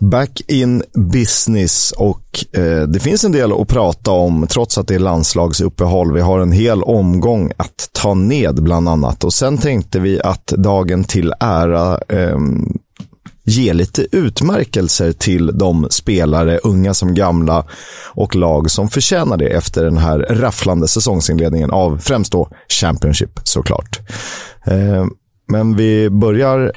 Back in business och eh, det finns en del att prata om trots att det är landslagsuppehåll. Vi har en hel omgång att ta ned bland annat och sen tänkte vi att dagen till ära eh, ge lite utmärkelser till de spelare, unga som gamla och lag som förtjänar det efter den här rafflande säsongsinledningen av främst då Championship såklart. Eh, men vi börjar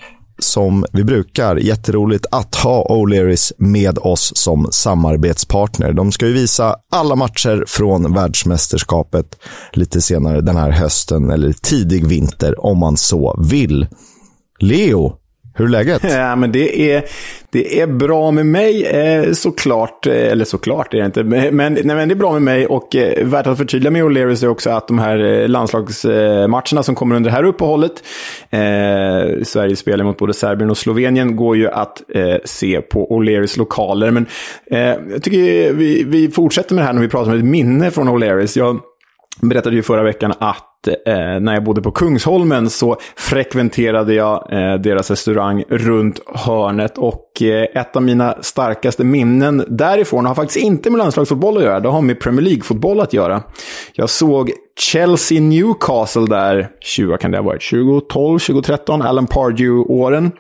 som vi brukar. Jätteroligt att ha O'Learys med oss som samarbetspartner. De ska ju visa alla matcher från världsmästerskapet lite senare den här hösten eller tidig vinter om man så vill. Leo, hur är läget? Ja, men det är, det är bra med mig, eh, såklart. Eh, eller såklart är det inte. Men, nej, men det är bra med mig och eh, värt att förtydliga med O'Learys är också att de här eh, landslagsmatcherna som kommer under det här uppehållet, eh, Sverige spelar mot både Serbien och Slovenien, går ju att eh, se på O'Learys lokaler. Men eh, jag tycker vi, vi fortsätter med det här när vi pratar om ett minne från O'Learys. Jag berättade ju förra veckan att eh, när jag bodde på Kungsholmen så frekventerade jag eh, deras restaurang runt hörnet. Och eh, ett av mina starkaste minnen därifrån har faktiskt inte med landslagsfotboll att göra. Det har med Premier League-fotboll att göra. Jag såg Chelsea Newcastle där, 20 kan det ha varit, 2012, 2013, Alan Pardew-åren.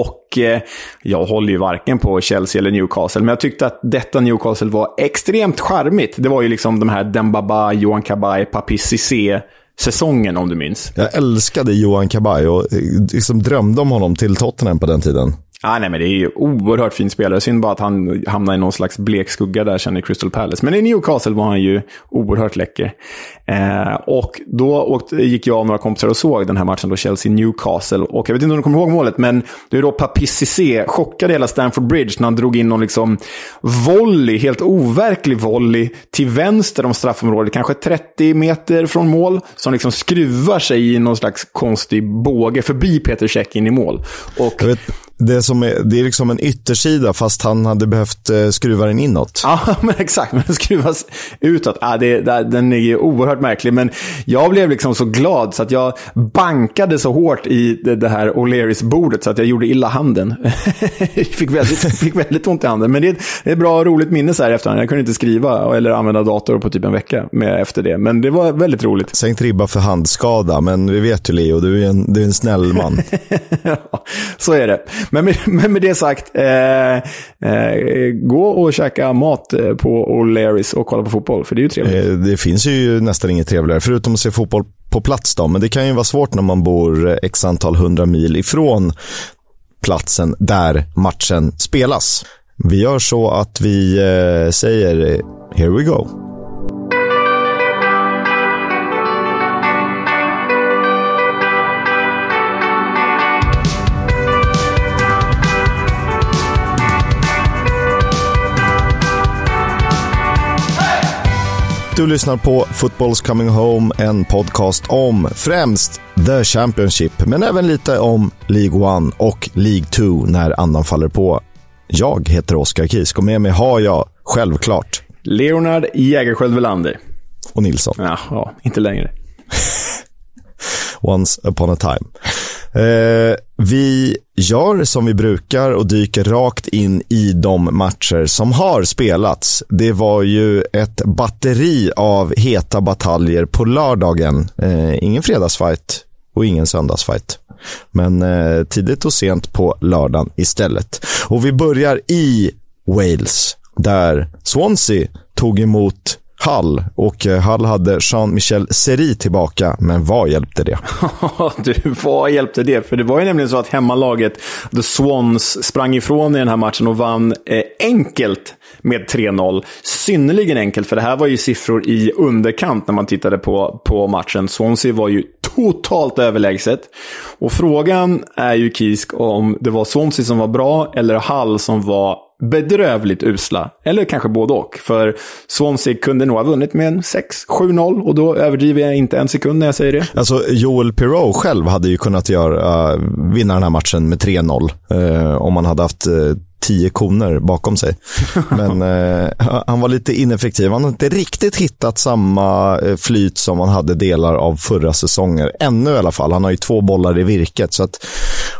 Och eh, jag håller ju varken på Chelsea eller Newcastle, men jag tyckte att detta Newcastle var extremt charmigt. Det var ju liksom de här Dembaba, Johan Kabay, Papi Cissé säsongen om du minns. Jag älskade Johan Kabay och eh, liksom drömde om honom till Tottenham på den tiden. Ah, nej, men det är ju oerhört fin spelare. Synd bara att han hamnar i någon slags blek skugga där sen i Crystal Palace. Men i Newcastle var han ju oerhört läcker. Eh, och då åkte, gick jag och några kompisar och såg den här matchen då Chelsea-Newcastle. Och jag vet inte om du kommer ihåg målet, men det är då Papissi C. chockade hela Stamford Bridge när han drog in någon liksom volley, helt overklig volley, till vänster om straffområdet, kanske 30 meter från mål, som liksom skruvar sig i någon slags konstig båge förbi Peter Käck in i mål. Och det, som är, det är liksom en yttersida fast han hade behövt eh, skruva den inåt. Ja, men exakt. Men skruvas utåt. Ja, det, det, den är ju oerhört märklig. Men jag blev liksom så glad så att jag bankade så hårt i det, det här O'Learys-bordet så att jag gjorde illa handen. fick, väldigt, fick väldigt ont i handen. Men det är, det är ett bra och roligt minne så här efterhand. Jag kunde inte skriva eller använda dator på typ en vecka med efter det. Men det var väldigt roligt. Sänkt ribba för handskada, men vi vet ju Leo, du är en, du är en snäll man. ja, så är det. Men med, men med det sagt, eh, eh, gå och käka mat eh, på O'Learys och kolla på fotboll, för det är ju trevligt. Eh, det finns ju nästan inget trevligare, förutom att se fotboll på plats då. Men det kan ju vara svårt när man bor eh, x antal hundra mil ifrån platsen där matchen spelas. Vi gör så att vi eh, säger eh, here we go. Du lyssnar på Football's Coming Home, en podcast om främst The Championship, men även lite om League One och League 2 när andan faller på. Jag heter Oskar Kisk och med mig har jag självklart Leonard Jägerskiöld Welander. Och Nilsson. Ja, ja, inte längre. Once upon a time. Eh, vi gör som vi brukar och dyker rakt in i de matcher som har spelats. Det var ju ett batteri av heta bataljer på lördagen. Eh, ingen fredagsfight och ingen söndagsfight. Men eh, tidigt och sent på lördagen istället. Och vi börjar i Wales, där Swansea tog emot Hall och eh, Hall hade Jean-Michel Seri tillbaka, men vad hjälpte det? du, vad hjälpte det? För det var ju nämligen så att hemmalaget, The Swans, sprang ifrån i den här matchen och vann eh, enkelt med 3-0. Synnerligen enkelt, för det här var ju siffror i underkant när man tittade på, på matchen. Swansea var ju totalt överlägset. Och frågan är ju Kisk om det var Swansea som var bra eller Hall som var bedrövligt usla. Eller kanske både och. För Swansea kunde nog ha vunnit med en 6-7-0 och då överdriver jag inte en sekund när jag säger det. Alltså Joel Pirou själv hade ju kunnat göra, vinna den här matchen med 3-0 eh, om man hade haft eh, tio koner bakom sig. Men eh, han var lite ineffektiv. Han har inte riktigt hittat samma eh, flyt som han hade delar av förra säsongen. Ännu i alla fall. Han har ju två bollar i virket. Så att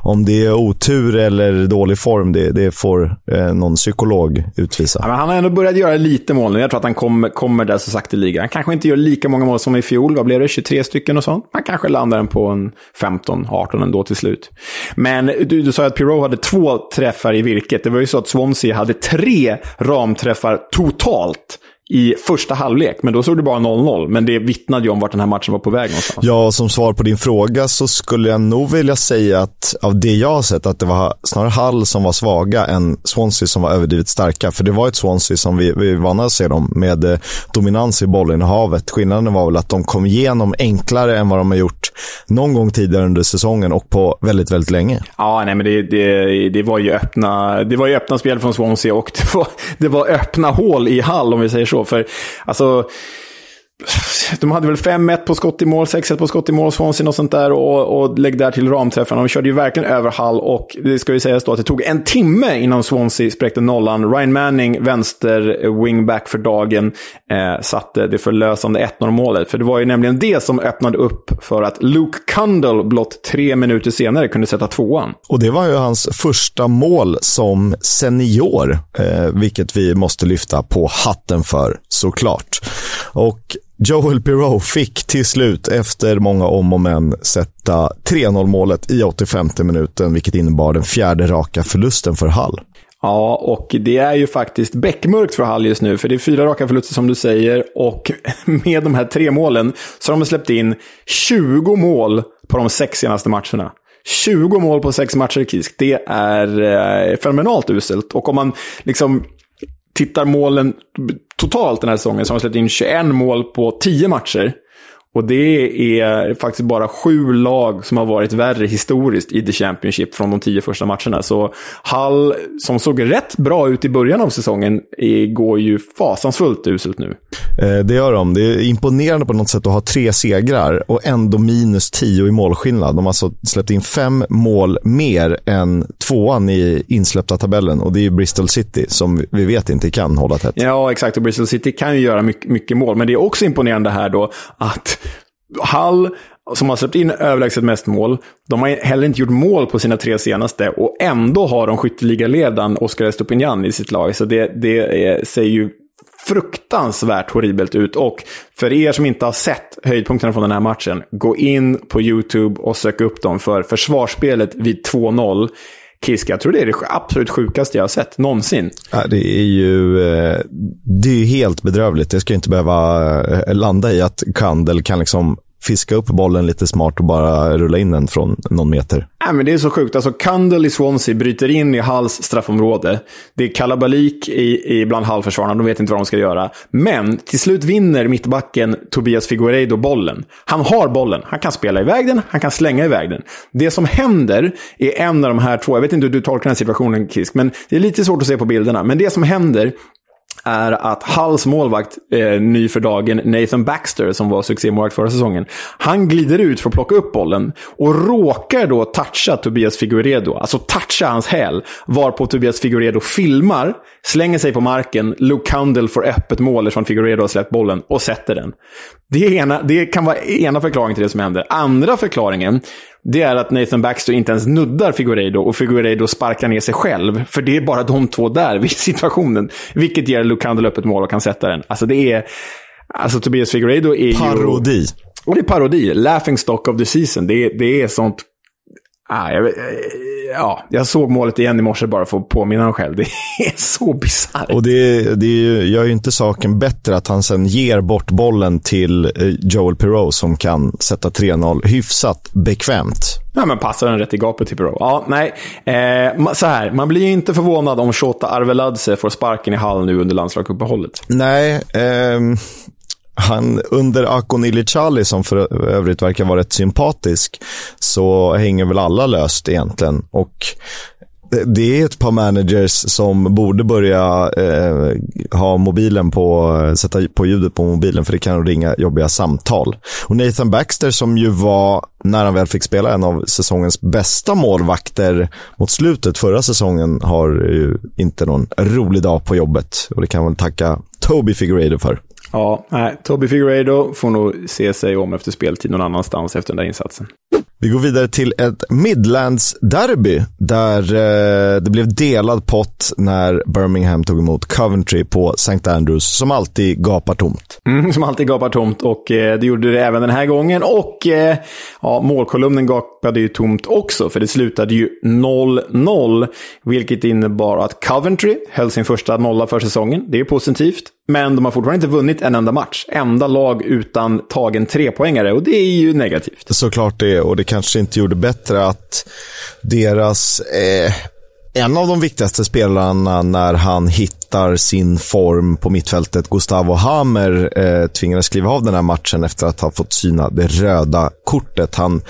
om det är otur eller dålig form, det, det får eh, någon psykolog utvisa. Ja, han har ändå börjat göra lite mål nu. Jag tror att han kommer, kommer där så sakteliga. Han kanske inte gör lika många mål som i fjol. Vad blev det? 23 stycken och sånt. Han kanske landar på en 15-18 ändå till slut. Men du, du sa att Pirou hade två träffar i virket. Det var ju så att Swansea hade tre ramträffar totalt i första halvlek, men då såg det bara 0-0. Men det vittnade ju om vart den här matchen var på väg någonstans. Ja, som svar på din fråga så skulle jag nog vilja säga att av det jag har sett att det var snarare Hall som var svaga än Swansea som var överdrivet starka. För det var ett Swansea som vi, vi vana att se dem med eh, dominans i bollinnehavet. Skillnaden var väl att de kom igenom enklare än vad de har gjort någon gång tidigare under säsongen och på väldigt, väldigt länge. Ja, nej, men det, det, det, var, ju öppna, det var ju öppna spel från Swansea och det var, det var öppna hål i Hall om vi säger så för alltså, de hade väl 5-1 på skott i mål, 6-1 på skott i mål, Swansea och sånt där. Och, och lägg där till ramträffarna. De körde ju verkligen över Hall och det ska ju sägas då att det tog en timme innan Swansea spräckte nollan. Ryan Manning, vänster wingback för dagen, eh, satte det förlösande 1-0 målet. För det var ju nämligen det som öppnade upp för att Luke Kundal, blott tre minuter senare kunde sätta tvåan. Och det var ju hans första mål som senior, eh, vilket vi måste lyfta på hatten för såklart. Och Joel Pirou fick till slut, efter många om och men, sätta 3-0 målet i 85 minuten, vilket innebar den fjärde raka förlusten för Hall. Ja, och det är ju faktiskt beckmörkt för Hall just nu, för det är fyra raka förluster som du säger, och med de här tre målen så har de släppt in 20 mål på de sex senaste matcherna. 20 mål på sex matcher, Kisk. Det är eh, fenomenalt uselt. Och om man liksom tittar målen totalt den här säsongen så har han släppt in 21 mål på 10 matcher. Och det är faktiskt bara sju lag som har varit värre historiskt i The Championship från de tio första matcherna. Så Hall, som såg rätt bra ut i början av säsongen, går ju fasansfullt uselt nu. Eh, det gör de. Det är imponerande på något sätt att ha tre segrar och ändå minus tio i målskillnad. De har alltså släppt in fem mål mer än tvåan i insläppta tabellen och det är Bristol City som vi vet inte kan hålla tätt. Ja, exakt. Och Bristol City kan ju göra mycket, mycket mål, men det är också imponerande här då att Hall, som har släppt in överlägset mest mål, de har heller inte gjort mål på sina tre senaste och ändå har de skytteligaledaren Oscar Estopignan i sitt lag. Så det, det är, ser ju fruktansvärt horribelt ut. Och för er som inte har sett höjdpunkterna från den här matchen, gå in på YouTube och sök upp dem för försvarsspelet vid 2-0. Kiska, jag tror det är det absolut sjukaste jag har sett någonsin. Ja, det är ju eh, det är helt bedrövligt. Det ska inte behöva eh, landa i att Kandel kan liksom fiska upp bollen lite smart och bara rulla in den från någon meter. Nej, men det är så sjukt. Alltså, Kandel i Swansea bryter in i Halls straffområde. Det är kalabalik i, i bland halvförsvararna. De vet inte vad de ska göra. Men till slut vinner mittbacken Tobias Figueiredo bollen. Han har bollen. Han kan spela iväg den, han kan slänga iväg den. Det som händer är en av de här två, jag vet inte hur du tolkar den här situationen Kisk, men det är lite svårt att se på bilderna. Men det som händer är att Hulls målvakt, eh, ny för dagen, Nathan Baxter, som var succémålvakt förra säsongen, han glider ut för att plocka upp bollen och råkar då toucha Tobias Figueredo, alltså toucha hans häl, varpå Tobias Figueredo filmar, slänger sig på marken, Luke Candle får öppet mål eftersom Figueredo har släppt bollen och sätter den. Det, ena, det kan vara ena förklaringen till det som händer. Andra förklaringen, det är att Nathan Baxter inte ens nuddar Figueiredo och Figueiredo sparkar ner sig själv. För det är bara de två där vid situationen. Vilket ger Lucandel upp ett mål och kan sätta den. Alltså det är... Alltså Tobias Figueiredo är ju... Parodi. Och det är parodi. Laughing stock of the season. Det, det är sånt Ah, jag, ja, jag såg målet igen i morse bara för att påminna mig själv. Det är så bisarrt. Och det, det gör ju inte saken bättre att han sen ger bort bollen till eh, Joel Pirou som kan sätta 3-0 hyfsat bekvämt. Ja, men passar den rätt i gapet till Pirou. Ja, nej. Eh, så här, man blir ju inte förvånad om Shota Arveladze får sparken i Hall nu under landslagsuppehållet. Nej, eh, han, under Akon Ilicali, som för övrigt verkar vara rätt sympatisk, så hänger väl alla löst egentligen. Och det är ett par managers som borde börja eh, ha mobilen på, sätta på ljudet på mobilen för det kan ringa jobbiga samtal. Och Nathan Baxter som ju var, när han väl fick spela, en av säsongens bästa målvakter mot slutet förra säsongen har ju inte någon rolig dag på jobbet. Och det kan man tacka Toby Figueiredo för. Ja, nej, Toby Figueiredo får nog se sig om efter speltid någon annanstans efter den där insatsen. Vi går vidare till ett Midlands-derby där eh, det blev delad pott när Birmingham tog emot Coventry på St. Andrews, som alltid gapar tomt. Mm, som alltid gapar tomt och eh, det gjorde det även den här gången. Och eh, ja, målkolumnen gapade ju tomt också, för det slutade ju 0-0. Vilket innebar att Coventry höll sin första nolla för säsongen. Det är positivt. Men de har fortfarande inte vunnit en enda match. Enda lag utan tagen trepoängare och det är ju negativt. Såklart det, och det kanske inte gjorde bättre att deras, eh, en av de viktigaste spelarna när han hittar sin form på mittfältet, Gustavo Hammer, eh, tvingades kliva av den här matchen efter att ha fått syna det röda kortet. Han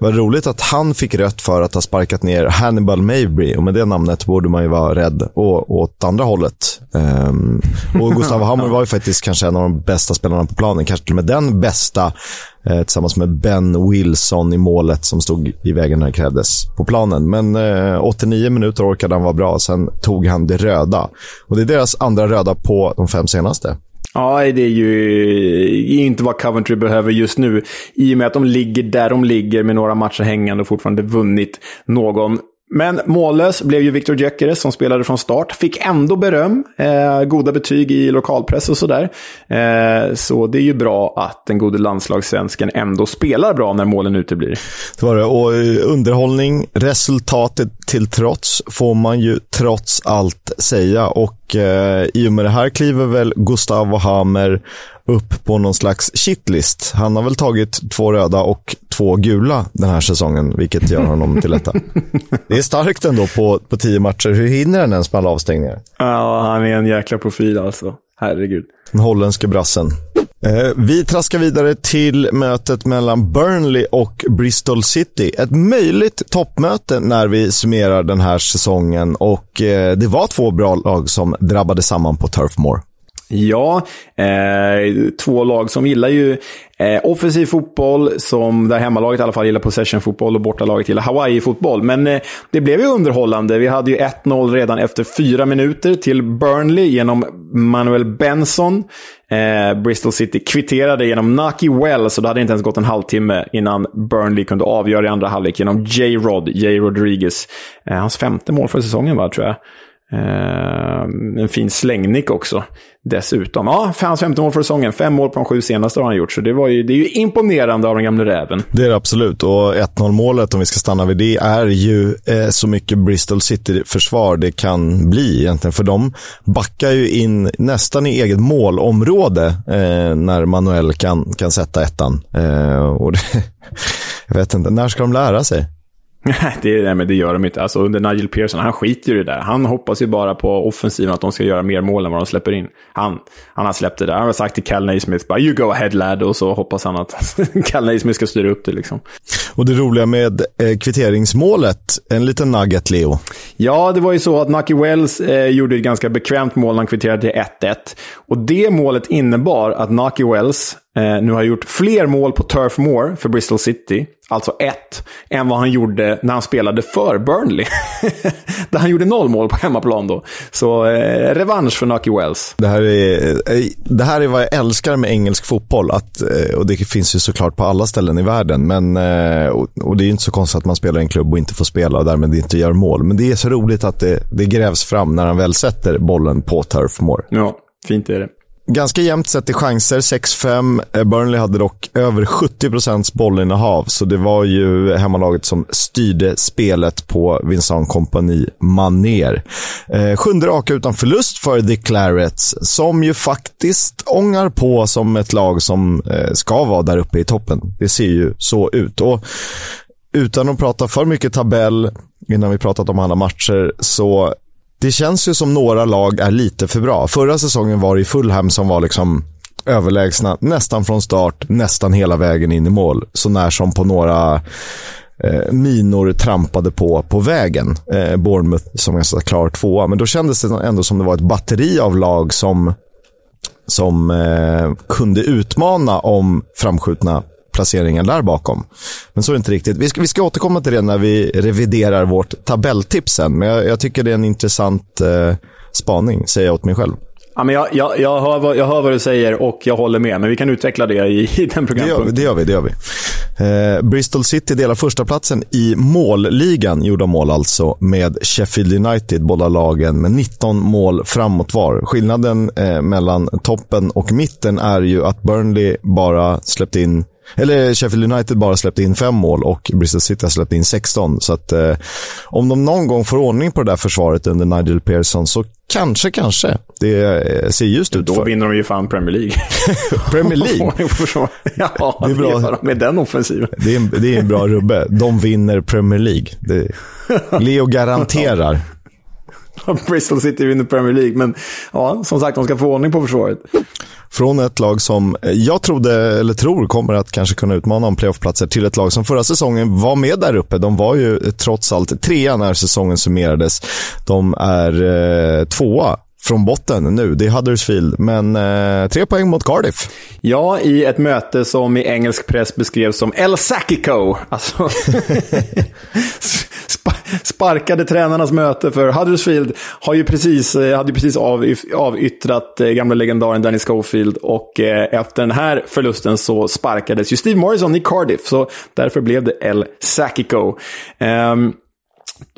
vad roligt att han fick rött för att ha sparkat ner Hannibal Mabry. Och med det namnet borde man ju vara rädd Och åt andra hållet. Um, och Gustav Hammer var ju faktiskt kanske en av de bästa spelarna på planen. Kanske till och med den bästa. Eh, tillsammans med Ben Wilson i målet som stod i vägen när det krävdes på planen. Men eh, 89 minuter orkade han vara bra. Sen tog han det röda. Och det är deras andra röda på de fem senaste. Ja, det är ju inte vad Coventry behöver just nu. I och med att de ligger där de ligger med några matcher hängande och fortfarande vunnit någon men mållös blev ju Victor Gyökeres som spelade från start. Fick ändå beröm, eh, goda betyg i lokalpress och sådär. Eh, så det är ju bra att den gode landslagssvensken ändå spelar bra när målen uteblir. Det var det. Och eh, underhållning, resultatet till trots, får man ju trots allt säga. Och eh, i och med det här kliver väl Gustav Hammer upp på någon slags shitlist. Han har väl tagit två röda och två gula den här säsongen, vilket gör honom till detta. Det är starkt ändå på, på tio matcher. Hur hinner han ens med alla avstängningar? Ja, han är en jäkla profil alltså. Herregud. Den holländske brassen. Eh, vi traskar vidare till mötet mellan Burnley och Bristol City. Ett möjligt toppmöte när vi summerar den här säsongen och eh, det var två bra lag som drabbade samman på Turf Moor. Ja, eh, två lag som gillar ju eh, offensiv fotboll, som där hemmalaget i alla fall gillar possession-fotboll och bortalaget gillar Hawaii-fotboll. Men eh, det blev ju underhållande. Vi hade ju 1-0 redan efter fyra minuter till Burnley genom Manuel Benson. Eh, Bristol City kvitterade genom Naki Wells, så det hade inte ens gått en halvtimme innan Burnley kunde avgöra i andra halvlek genom J-Rod, J. Rodriguez. Eh, hans femte mål för säsongen, va, tror jag. Eh, en fin slängnick också. Dessutom. Ja, hans femte mål för säsongen. Fem mål på de sju senaste har han gjort. Så det, var ju, det är ju imponerande av den gamle räven. Det är det absolut. Och 1-0 målet, om vi ska stanna vid det, är ju eh, så mycket Bristol City-försvar det kan bli egentligen. För de backar ju in nästan i eget målområde eh, när Manuel kan, kan sätta ettan. Eh, och det, jag vet inte, när ska de lära sig? Nej, det, nej, men det gör de inte. Alltså, under Nigel Pearson, han skiter ju i det där. Han hoppas ju bara på offensiven, att de ska göra mer mål än vad de släpper in. Han, han har släppt det där. Han har sagt till Cal Naismith, bara you go ahead lad, och så hoppas han att Cal Naismith ska styra upp det liksom. Och det roliga med eh, kvitteringsmålet, en liten nugget Leo. Ja, det var ju så att Nucky Wells eh, gjorde ett ganska bekvämt mål när han kvitterade till 1-1. Och det målet innebar att Nucky Wells eh, nu har gjort fler mål på Turf Moor för Bristol City, alltså ett, än vad han gjorde när han spelade för Burnley. Där han gjorde noll mål på hemmaplan då. Så eh, revansch för Nucky Wells. Det här, är, eh, det här är vad jag älskar med engelsk fotboll. Att, eh, och det finns ju såklart på alla ställen i världen. Men, och det är ju inte så konstigt att man spelar i en klubb och inte får spela och därmed inte gör mål. Men det är så roligt att det, det grävs fram när han väl sätter bollen på Turf Moor. Ja, fint är det. Ganska jämnt sett i chanser, 6-5. Eh, Burnley hade dock över 70% bollinnehav, så det var ju hemmalaget som styrde spelet på Vincent Kompani maner. Eh, sjunde raka utan förlust för The Clarets, som ju faktiskt ångar på som ett lag som eh, ska vara där uppe i toppen. Det ser ju så ut. Och utan att prata för mycket tabell, innan vi pratat om alla matcher, så det känns ju som några lag är lite för bra. Förra säsongen var det Fulham som var liksom överlägsna nästan från start, nästan hela vägen in i mål. Så när som på några eh, minor trampade på på vägen. Eh, Bournemouth som ganska klar tvåa. Men då kändes det ändå som det var ett batteri av lag som, som eh, kunde utmana om framskjutna placeringar där bakom. Men så är det inte riktigt. Vi ska, vi ska återkomma till det när vi reviderar vårt tabelltips sen. Men jag, jag tycker det är en intressant eh, spaning, säger jag åt mig själv. Ja, men jag, jag, jag, hör vad, jag hör vad du säger och jag håller med, men vi kan utveckla det i, i den programpunkten. Det gör vi. Det gör vi, det gör vi. Eh, Bristol City delar första platsen i målligan, gjorda mål alltså, med Sheffield United, båda lagen, med 19 mål framåt var. Skillnaden eh, mellan toppen och mitten är ju att Burnley bara släppt in eller Sheffield United bara släppte in fem mål och Bristol City har släppt in 16. Så att eh, om de någon gång får ordning på det där försvaret under Nigel Pearson så kanske, kanske det eh, ser ljust ut Då för. vinner de ju fan Premier League. Premier League? ja, det är bra. Det med den offensiven. Det är, en, det är en bra rubbe. De vinner Premier League. Det, Leo garanterar. Bristol City vinner Premier League, men ja, som sagt, de ska få ordning på försvaret. Från ett lag som jag trodde, eller tror, kommer att kanske kunna utmana om playoffplatser till ett lag som förra säsongen var med där uppe. De var ju trots allt trea när säsongen summerades. De är eh, tvåa från botten nu. Det är Huddersfield, men eh, tre poäng mot Cardiff. Ja, i ett möte som i engelsk press beskrevs som El Sakico. Alltså, sparkade tränarnas möte för Huddersfield har ju precis, eh, hade ju precis av, avyttrat eh, gamla legendaren Danny Schofield och eh, efter den här förlusten så sparkades ju Steve Morrison i Cardiff, så därför blev det El Sakico. Um, ehm,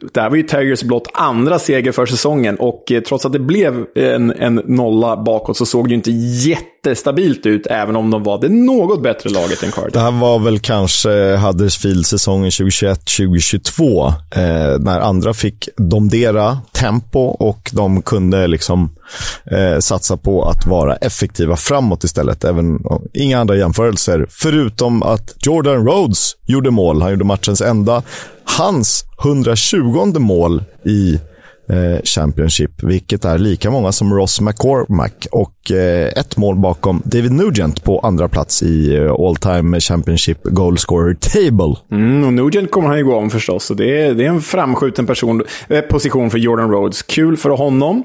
det här var ju Terriers blott andra seger för säsongen och eh, trots att det blev en, en nolla bakåt så såg det ju inte jättestabilt ut, även om de var det något bättre laget än Cardiff. Det här var väl kanske Huddersfield säsongen 2021-2022, eh, när andra fick domdera tempo och de kunde liksom eh, satsa på att vara effektiva framåt istället. Även, inga andra jämförelser, förutom att Jordan Rhodes gjorde mål. Han gjorde matchens enda hans 120 mål i eh, Championship, vilket är lika många som Ross McCormack och eh, ett mål bakom David Nugent på andra plats i eh, All Time Championship Goal Scorer Table. Mm, och Nugent kommer han ju gå om förstås, så det är, det är en framskjuten person, eh, position för Jordan Rhodes. Kul för honom.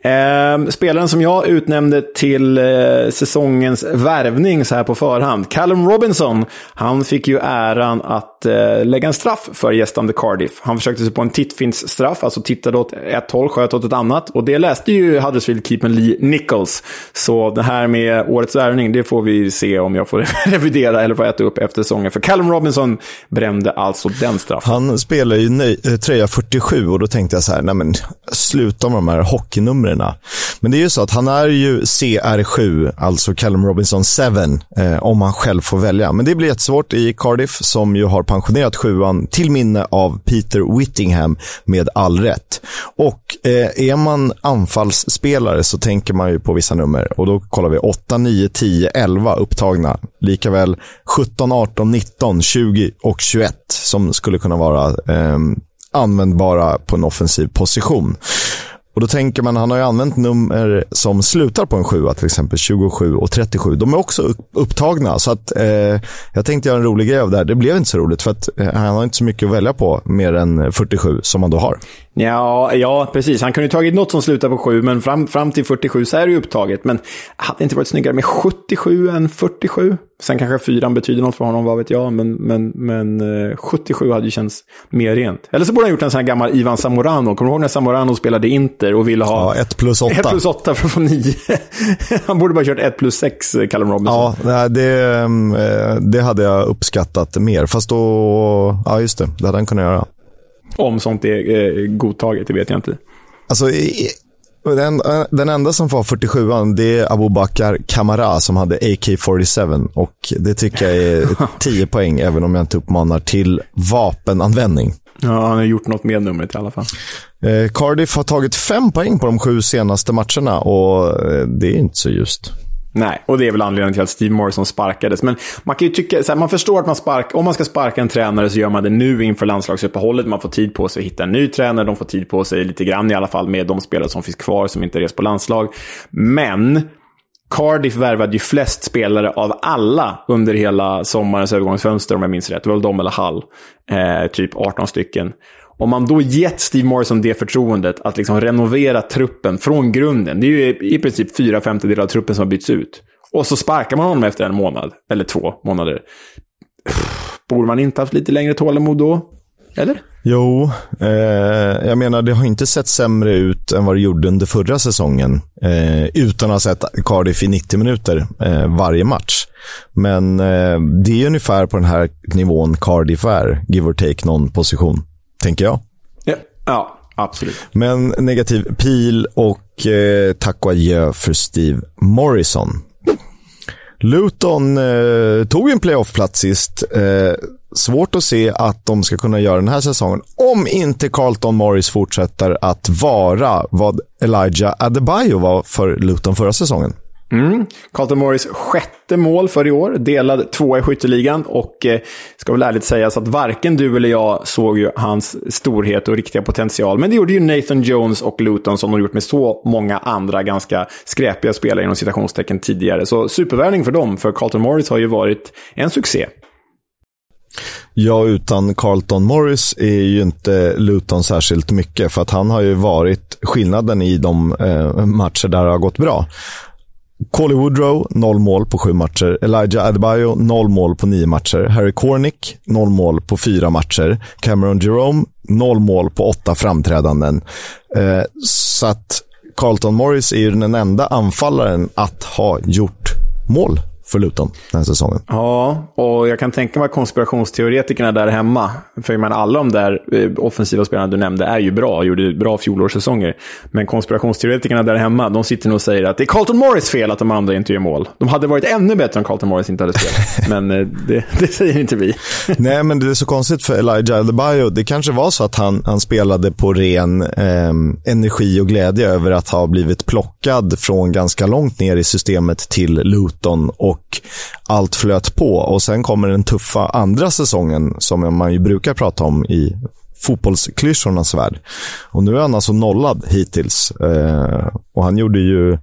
Eh, spelaren som jag utnämnde till eh, säsongens värvning så här på förhand, Callum Robinson, han fick ju äran att eh, lägga en straff för gästande Cardiff. Han försökte sig på en tittfinns straff, alltså tittade åt ett håll, sköt åt ett annat. Och det läste ju Huddersfield-keepern Lee Nichols. Så det här med årets värvning, det får vi se om jag får revidera eller får äta upp efter säsongen. För Callum Robinson brände alltså den straffen. Han spelar ju nöj, eh, tröja 47 och då tänkte jag så här, nej men sluta med de här hockeynumren. Men det är ju så att han är ju CR7, alltså Callum Robinson 7, eh, om han själv får välja. Men det blir jättesvårt i Cardiff, som ju har pensionerat sjuan till minne av Peter Whittingham med all rätt. Och eh, är man anfallsspelare så tänker man ju på vissa nummer och då kollar vi 8, 9, 10, 11 upptagna. Likaväl 17, 18, 19, 20 och 21 som skulle kunna vara eh, användbara på en offensiv position. Och då tänker man, han har ju använt nummer som slutar på en 7, till exempel 27 och 37. De är också upptagna, så att eh, jag tänkte göra en rolig grej av det här. Det blev inte så roligt, för att eh, han har inte så mycket att välja på, mer än 47, som han då har. Ja, ja, precis. Han kunde ju tagit något som slutar på 7, men fram, fram till 47 så är det ju upptaget. Men hade inte varit snyggare med 77 än 47? Sen kanske 4 betyder något för honom, vad vet jag. Men, men, men 77 eh, hade ju känts mer rent. Eller så borde han gjort en sån här gammal Ivan Zamorano. Kommer du ihåg när Zamorano spelade Inter och ville ha... Ja, 1 plus 8. 1 plus 8 för att få 9. han borde bara kört 1 plus 6, eh, Callum Robinson. Ja, det, eh, det hade jag uppskattat mer. Fast då... Ja, just det. Det hade han kunnat göra. Om sånt är eh, godtaget, det vet jag inte. Alltså, den, den enda som var 47an, det är Abubakar Kamara som hade AK-47. Och det tycker jag är 10 poäng, även om jag inte uppmanar till vapenanvändning. Ja, han har gjort något med numret i alla fall. Eh, Cardiff har tagit fem poäng på de sju senaste matcherna och eh, det är inte så just. Nej, och det är väl anledningen till att Steve Morrison sparkades. Men man kan ju tycka, så här, man förstår att man spark, om man ska sparka en tränare så gör man det nu inför landslagsuppehållet. Man får tid på sig att hitta en ny tränare, de får tid på sig lite grann i alla fall med de spelare som finns kvar som inte res på landslag. Men Cardiff värvade ju flest spelare av alla under hela sommarens övergångsfönster, om jag minns rätt. Det var väl de eller Hall. Eh, typ 18 stycken. Om man då gett Steve Morrison det förtroendet att liksom renovera truppen från grunden. Det är ju i princip fyra femtedelar av truppen som har bytts ut. Och så sparkar man honom efter en månad, eller två månader. Borde man inte haft lite längre tålamod då? Eller? Jo, eh, jag menar det har inte sett sämre ut än vad det gjorde under förra säsongen. Eh, utan att ha sett Cardiff i 90 minuter eh, varje match. Men eh, det är ungefär på den här nivån Cardiff är, give or take någon position, tänker jag. Ja, ja absolut. Men negativ pil och eh, tack och adjö för Steve Morrison. Luton eh, tog en playoff-plats sist. Eh, svårt att se att de ska kunna göra den här säsongen. Om inte Carlton Morris fortsätter att vara vad Elijah Adebayo var för Luton förra säsongen. Mm. Carlton Morris sjätte mål för i år, delad tvåa i skytteligan och eh, ska väl ärligt sägas att varken du eller jag såg ju hans storhet och riktiga potential. Men det gjorde ju Nathan Jones och Luton som de gjort med så många andra ganska skräpiga spelare inom citationstecken tidigare. Så supervärvning för dem, för Carlton Morris har ju varit en succé. Ja, utan Carlton Morris är ju inte Luton särskilt mycket, för att han har ju varit skillnaden i de eh, matcher där det har gått bra. Colly Woodrow, noll mål på sju matcher. Elijah Adebayo, noll mål på nio matcher. Harry Cornick, noll mål på fyra matcher. Cameron Jerome, noll mål på åtta framträdanden. Eh, så att Carlton Morris är ju den enda anfallaren att ha gjort mål för Luton den här säsongen. Ja, och jag kan tänka mig att konspirationsteoretikerna där hemma, för jag menar, alla de där eh, offensiva spelarna du nämnde är ju bra, gjorde bra fjolårssäsonger. Men konspirationsteoretikerna där hemma, de sitter nog och säger att det är Carlton Morris fel att de andra inte gör mål. De hade varit ännu bättre om Carlton Morris inte hade spelat. men eh, det, det, säger inte vi. Nej, men det är så konstigt för Elijah Adebayo. Det kanske var så att han, han spelade på ren eh, energi och glädje över att ha blivit plockad från ganska långt ner i systemet till Luton och och allt flöt på. Och sen kommer den tuffa andra säsongen som man ju brukar prata om i fotbollsklyschornas värld. Och nu är han alltså nollad hittills. Eh, och han gjorde ju,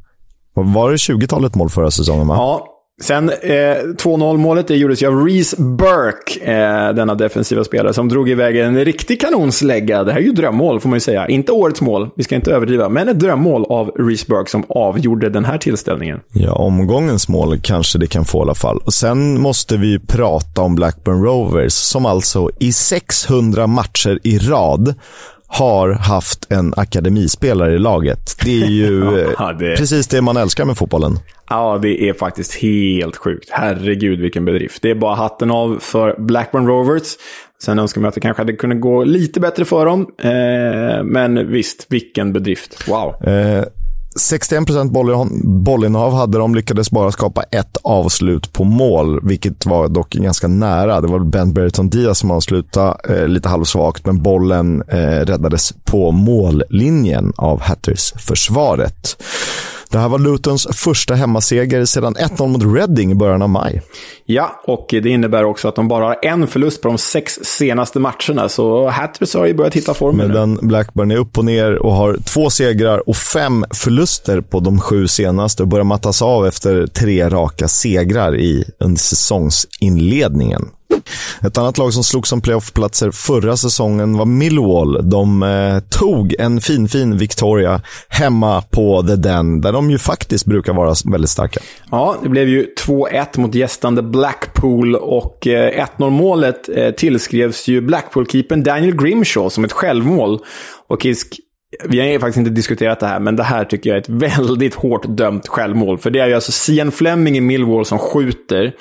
var det 20-talet mål förra säsongen? Va? Ja, Sen eh, 2-0 målet det gjordes ju av Reese Burke, eh, denna defensiva spelare, som drog iväg en riktig kanonslägga. Det här är ju drömmål får man ju säga. Inte årets mål, vi ska inte överdriva, men ett drömmål av Reese Burke som avgjorde den här tillställningen. Ja, omgångens mål kanske det kan få i alla fall. Och sen måste vi prata om Blackburn Rovers, som alltså i 600 matcher i rad har haft en akademispelare i laget. Det är ju ja, det... precis det man älskar med fotbollen. Ja, det är faktiskt helt sjukt. Herregud vilken bedrift. Det är bara hatten av för Blackburn Rovers. Sen önskar man att det kanske hade kunnat gå lite bättre för dem. Eh, men visst, vilken bedrift. Wow. Eh, 61 procent bollinnehav hade de, lyckades bara skapa ett avslut på mål, vilket var dock ganska nära. Det var Ben Berton Diaz som avslutade eh, lite halvsvagt, men bollen eh, räddades på mållinjen av Hatters-försvaret. Det här var Lutons första hemmaseger sedan 1-0 mot Reading i början av maj. Ja, och det innebär också att de bara har en förlust på de sex senaste matcherna, så Hatters har ju börjat hitta formen. Medan Blackburn är upp och ner och har två segrar och fem förluster på de sju senaste och börjar mattas av efter tre raka segrar i under säsongsinledningen. Ett annat lag som slog som playoffplatser förra säsongen var Millwall. De eh, tog en fin, fin Victoria hemma på The Den, där de ju faktiskt brukar vara väldigt starka. Ja, det blev ju 2-1 mot gästande Blackpool och eh, 1-0 målet eh, tillskrevs ju Blackpool-keepern Daniel Grimshaw som ett självmål. Och Kisk, vi har faktiskt inte diskuterat det här, men det här tycker jag är ett väldigt hårt dömt självmål. För det är ju alltså Sian Fleming i Millwall som skjuter.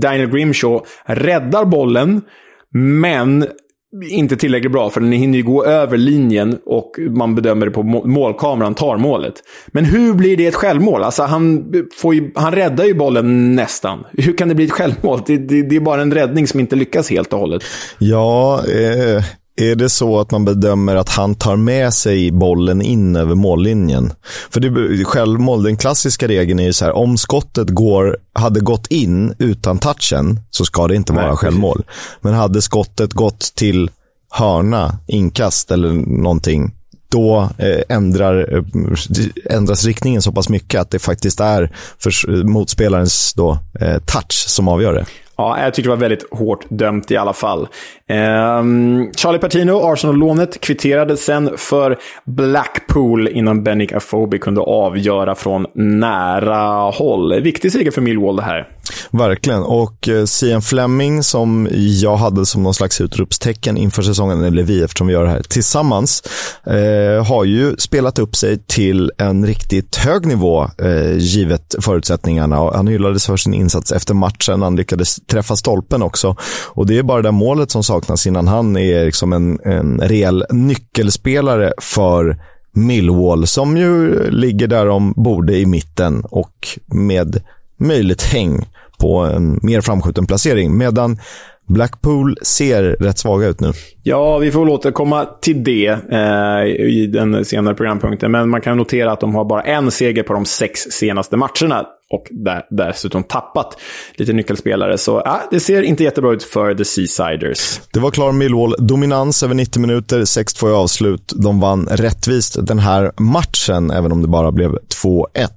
Daniel Grimshaw räddar bollen, men inte tillräckligt bra, för den hinner ju gå över linjen och man bedömer det på målkameran, tar målet. Men hur blir det ett självmål? Alltså han, får ju, han räddar ju bollen nästan. Hur kan det bli ett självmål? Det, det, det är bara en räddning som inte lyckas helt och hållet. Ja, eh, är det så att man bedömer att han tar med sig bollen in över mållinjen? För det, självmål, den klassiska regeln är ju så här, om skottet går, hade gått in utan touchen så ska det inte vara Nej, självmål. Men hade skottet gått till hörna, inkast eller någonting, då eh, ändrar, eh, ändras riktningen så pass mycket att det faktiskt är för motspelarens då, eh, touch som avgör det. Ja, jag tycker det var väldigt hårt dömt i alla fall. Um, Charlie Patino, Arsenal-lånet, kvitterade sen för Blackpool innan Bennick Afobi kunde avgöra från nära håll. Viktig seger för Millwall det här. Verkligen. Och eh, Sian Fleming, som jag hade som någon slags utropstecken inför säsongen, eller vi eftersom vi gör det här tillsammans, eh, har ju spelat upp sig till en riktigt hög nivå eh, givet förutsättningarna. Och han hyllades för sin insats efter matchen. Han lyckades träffa stolpen också. Och det är bara det målet som saknas innan han är liksom en, en rejäl nyckelspelare för Millwall, som ju ligger där de borde i mitten och med möjligt häng på en mer framskjuten placering. Medan Blackpool ser rätt svaga ut nu. Ja, vi får väl återkomma till det eh, i den senare programpunkten. Men man kan notera att de har bara en seger på de sex senaste matcherna. Och där, dessutom tappat lite nyckelspelare. Så ja, det ser inte jättebra ut för The Seasiders. Det var klar Millwall-dominans över 90 minuter, 6-2 i avslut. De vann rättvist den här matchen, även om det bara blev 2-1.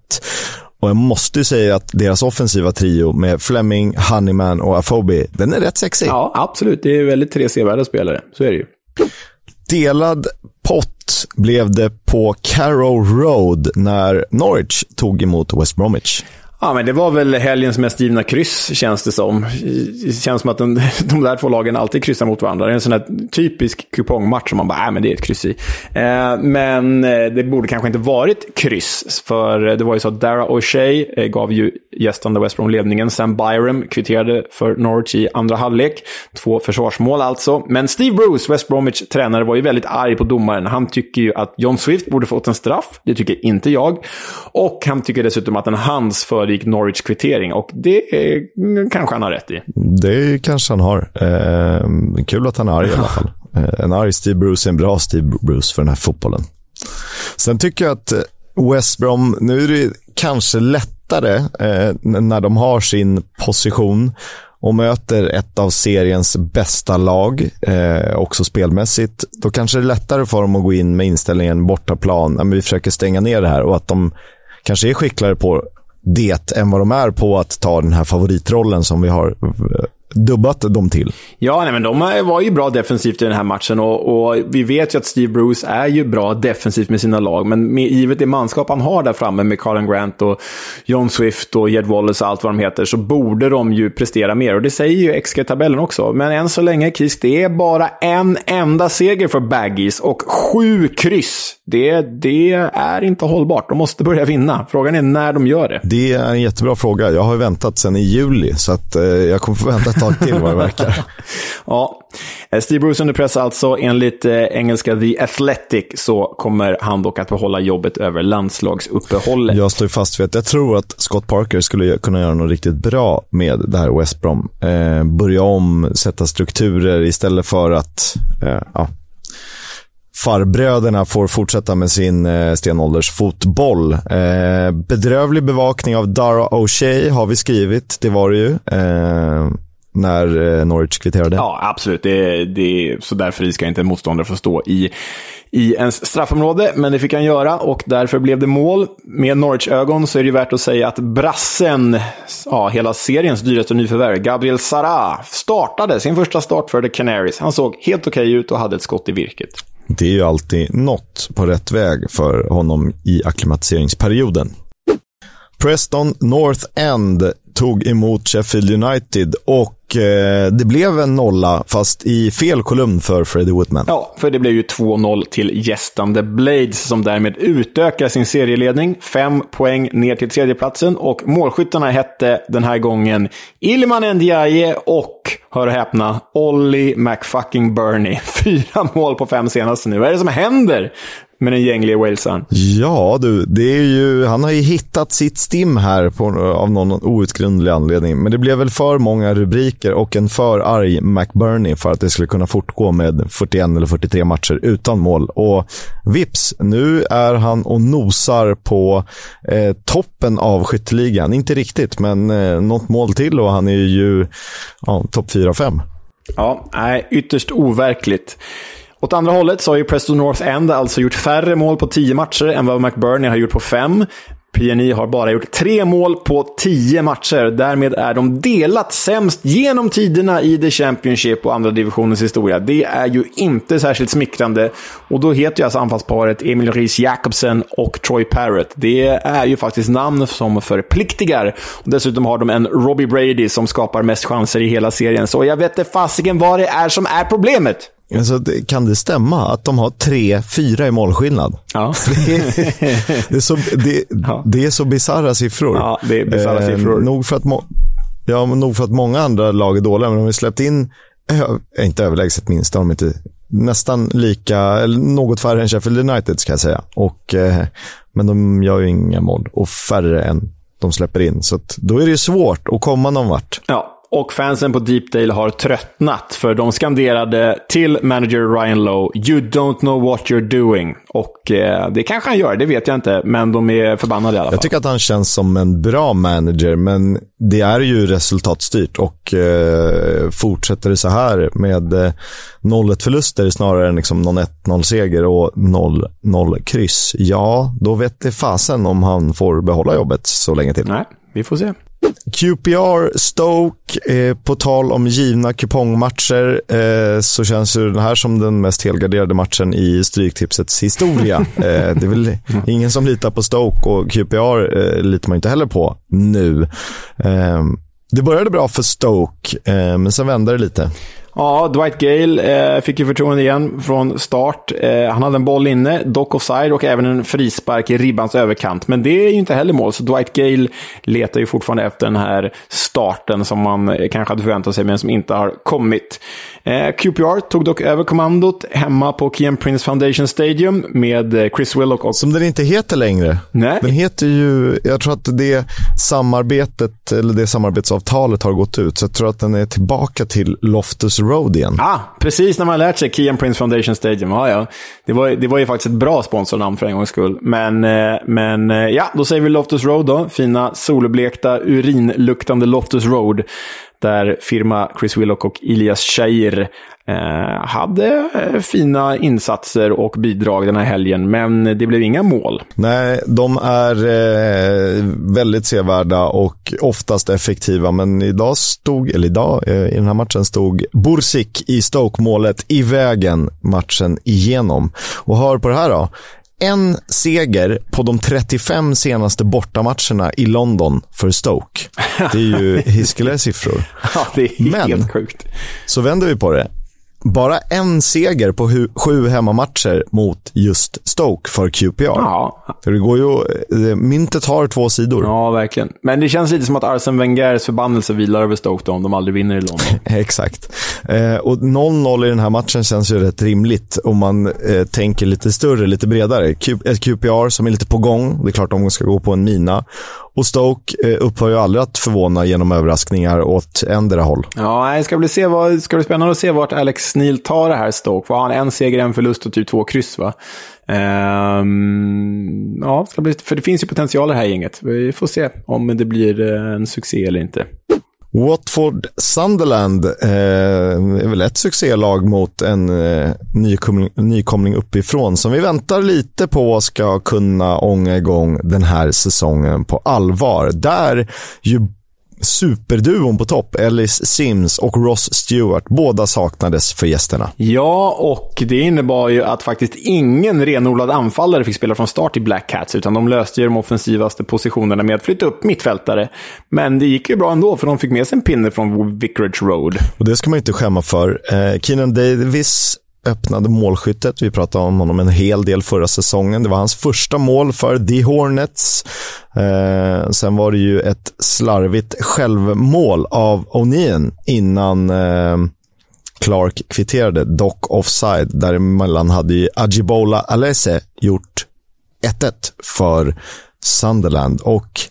Och jag måste ju säga att deras offensiva trio med Fleming, Honeyman och Afobi, den är rätt sexig. Ja, absolut. Det är väldigt tre sevärda spelare. Så är det ju. Delad pott blev det på Carrow Road när Norwich tog emot West Bromwich. Ja, men det var väl helgens mest givna kryss, känns det som. Det känns som att de, de där två lagen alltid kryssar mot varandra. Det är en sån här typisk kupongmatch som man bara, äh, men det är ett kryss i. Eh, men eh, det borde kanske inte varit kryss, för det var ju så att Dara O'Shea eh, gav ju gästande West Brom ledningen. Sam Byram kvitterade för Norwich i andra halvlek. Två försvarsmål alltså. Men Steve Bruce, West Bromwich tränare, var ju väldigt arg på domaren. Han tycker ju att John Swift borde fått en straff. Det tycker inte jag. Och han tycker dessutom att en hands för föregick Norwich kvittering och det är, kanske han har rätt i. Det kanske han har. Eh, kul att han är arg i alla fall. Eh, en arg Steve Bruce är en bra Steve Bruce för den här fotbollen. Sen tycker jag att West Brom, nu är det kanske lättare eh, när de har sin position och möter ett av seriens bästa lag, eh, också spelmässigt, då kanske det är lättare för dem att gå in med inställningen bortaplan. Men vi försöker stänga ner det här och att de kanske är skickligare på det än vad de är på att ta den här favoritrollen som vi har eh, dubbat dem till. Ja, nej, men de var ju bra defensivt i den här matchen och, och, vi vet ju att Steve Bruce är ju bra defensivt med sina lag, men med, givet det manskap han har där framme med Colin Grant och John Swift och Jed Wallace och allt vad de heter så borde de ju prestera mer och det säger ju XG-tabellen också. Men än så länge, Kisk, det är bara en enda seger för Baggies och sju kryss. Det, det är inte hållbart. De måste börja vinna. Frågan är när de gör det. Det är en jättebra fråga. Jag har väntat sedan i juli, så att, eh, jag kommer få vänta ett tag till vad det verkar. ja, eh, Steve Bruce under press alltså. Enligt eh, engelska The Athletic så kommer han dock att behålla jobbet över landslagsuppehållet. Jag står fast vid att jag tror att Scott Parker skulle kunna göra något riktigt bra med det här West Brom. Eh, börja om, sätta strukturer istället för att eh, ja, farbröderna får fortsätta med sin eh, stenåldersfotboll. Eh, bedrövlig bevakning av Dara O'Shea har vi skrivit, det var det ju. Eh, när eh, Norwich kvitterade. Ja, absolut. Det, det, så därför ska inte en motståndare få stå i, i ens straffområde, men det fick han göra och därför blev det mål. Med Norwich-ögon så är det värt att säga att brassen, ja, hela seriens dyraste nyförvärv, Gabriel Sara, startade sin första start för The Canaries. Han såg helt okej okay ut och hade ett skott i virket. Det är ju alltid något på rätt väg för honom i akklimatiseringsperioden. Preston North End tog emot Sheffield United och eh, det blev en nolla, fast i fel kolumn för Freddie Whitman. Ja, för det blev ju 2-0 till gästande Blades som därmed utökar sin serieledning. Fem poäng ner till tredjeplatsen och målskyttarna hette den här gången Ilman Ndiaye och, hör och häpna, Ollie McFucking Burney. Fyra mål på fem senaste nu. Vad är det som händer med den gängliga walesaren. Ja, du. Det är ju, han har ju hittat sitt stim här på, av någon outgrundlig anledning. Men det blev väl för många rubriker och en för arg McBurney för att det skulle kunna fortgå med 41 eller 43 matcher utan mål. Och vips, nu är han och nosar på eh, toppen av skytteligan. Inte riktigt, men eh, något mål till och han är ju ja, topp 4-5. Ja, nej, ytterst overkligt. Åt andra hållet så har ju Preston North End alltså gjort färre mål på tio matcher än vad McBurney har gjort på fem. PNI har bara gjort tre mål på tio matcher. Därmed är de delat sämst genom tiderna i The Championship och andra divisionens historia. Det är ju inte särskilt smickrande. Och då heter ju alltså anfallsparet Emil Ries Jakobsen och Troy Parrott. Det är ju faktiskt namn som förpliktigar. Och dessutom har de en Robbie Brady som skapar mest chanser i hela serien. Så jag vet inte fasiken vad det är som är problemet. Alltså, kan det stämma att de har tre, fyra i målskillnad? Ja. Det är, det är så, det, Ja. det är så bisarra siffror. Ja, det är bisarra siffror. nog, för att må, ja, nog för att många andra lag är dåliga, men de har släppt in, ö, inte överlägset minst, de är inte nästan lika, eller något färre än Sheffield United ska jag säga. Och, eh, men de gör ju inga mål och färre än de släpper in. Så då är det svårt att komma någon vart. Ja, och fansen på Deepdale har tröttnat för de skanderade till manager Ryan Lowe “You don't know what you're doing”. Och eh, det kanske han gör, det vet jag inte, men de är förbannade i alla fall. Jag tycker att han känns som en bra manager, men det är ju resultatstyrt och eh, fortsätter det så här med eh, 0-1 förluster snarare än liksom någon 1-0 seger och 0-0 kryss, ja, då vet det fasen om han får behålla jobbet så länge till. Nej, vi får se. QPR, Stoke, eh, på tal om givna kupongmatcher eh, så känns ju den här som den mest helgarderade matchen i Stryktipsets historia. eh, det är väl ingen som litar på Stoke och QPR eh, litar man inte heller på nu. Eh, det började bra för Stoke, eh, men sen vände det lite. Ja, Dwight Gale eh, fick ju förtroende igen från start. Eh, han hade en boll inne, dock offside och även en frispark i ribbans överkant. Men det är ju inte heller mål, så Dwight Gale letar ju fortfarande efter den här starten som man kanske hade förväntat sig, men som inte har kommit. Eh, QPR tog dock över kommandot hemma på Kian Prince Foundation Stadium med eh, Chris Willock och... Som den inte heter längre. Nej. Den heter ju, jag tror att det samarbetet, eller det samarbetsavtalet har gått ut. Så jag tror att den är tillbaka till Loftus Road igen. Ah, precis när man lärt sig Kian Prince Foundation Stadium. Ja, ja. Det, var, det var ju faktiskt ett bra sponsornamn för en gångs skull. Men, eh, men eh, ja, då säger vi Loftus Road då. Fina solblekta, urinluktande Loftus Road. Där firma Chris Willock och Ilias Shair eh, hade eh, fina insatser och bidrag den här helgen. Men det blev inga mål. Nej, de är eh, väldigt sevärda och oftast effektiva. Men idag stod, eller idag, eh, i den här matchen stod Bursik i Stoke-målet i vägen matchen igenom. Och hör på det här då. En seger på de 35 senaste bortamatcherna i London för Stoke. Det är ju hiskeliga siffror. Ja, det är Men- helt sjukt. Så vänder vi på det. Bara en seger på hu- sju hemmamatcher mot just Stoke för QPR. Ja, För det går ju, eh, myntet har två sidor. ja, verkligen. Men det känns lite som att Arsene Wengers förbannelse vilar över Stoke då, om de aldrig vinner i London. Exakt. Eh, och 0-0 i den här matchen känns ju rätt rimligt om man eh, tänker lite större, lite bredare. Q- ett QPR som är lite på gång. Det är klart de ska gå på en mina. Och Stoke upphör ju aldrig att förvåna genom överraskningar åt endera håll. Ja, det ska bli, se vad, ska bli spännande att se vart Alex Neil tar det här Stoke. För han en seger, en förlust och typ två kryss, va? Ehm, ja, ska bli, för det finns ju potential i det här gänget. Vi får se om det blir eh, en succé eller inte. Watford Sunderland eh, är väl ett succélag mot en eh, nykomling, nykomling uppifrån som vi väntar lite på ska kunna ånga igång den här säsongen på allvar. Där ju superduon på topp, Ellis Sims och Ross Stewart, båda saknades för gästerna. Ja, och det innebar ju att faktiskt ingen renodlad anfallare fick spela från start i Black Cats, utan de löste ju de offensivaste positionerna med att flytta upp mittfältare. Men det gick ju bra ändå, för de fick med sig en pinne från Vicarage Road. Och det ska man inte skämma för. Eh, Keenan Davis öppnade målskyttet. Vi pratade om honom en hel del förra säsongen. Det var hans första mål för The Hornets. Eh, sen var det ju ett slarvigt självmål av O'Neill innan eh, Clark kvitterade, dock offside. Däremellan hade ju Ajibola Alese gjort 1-1 för Sunderland. Och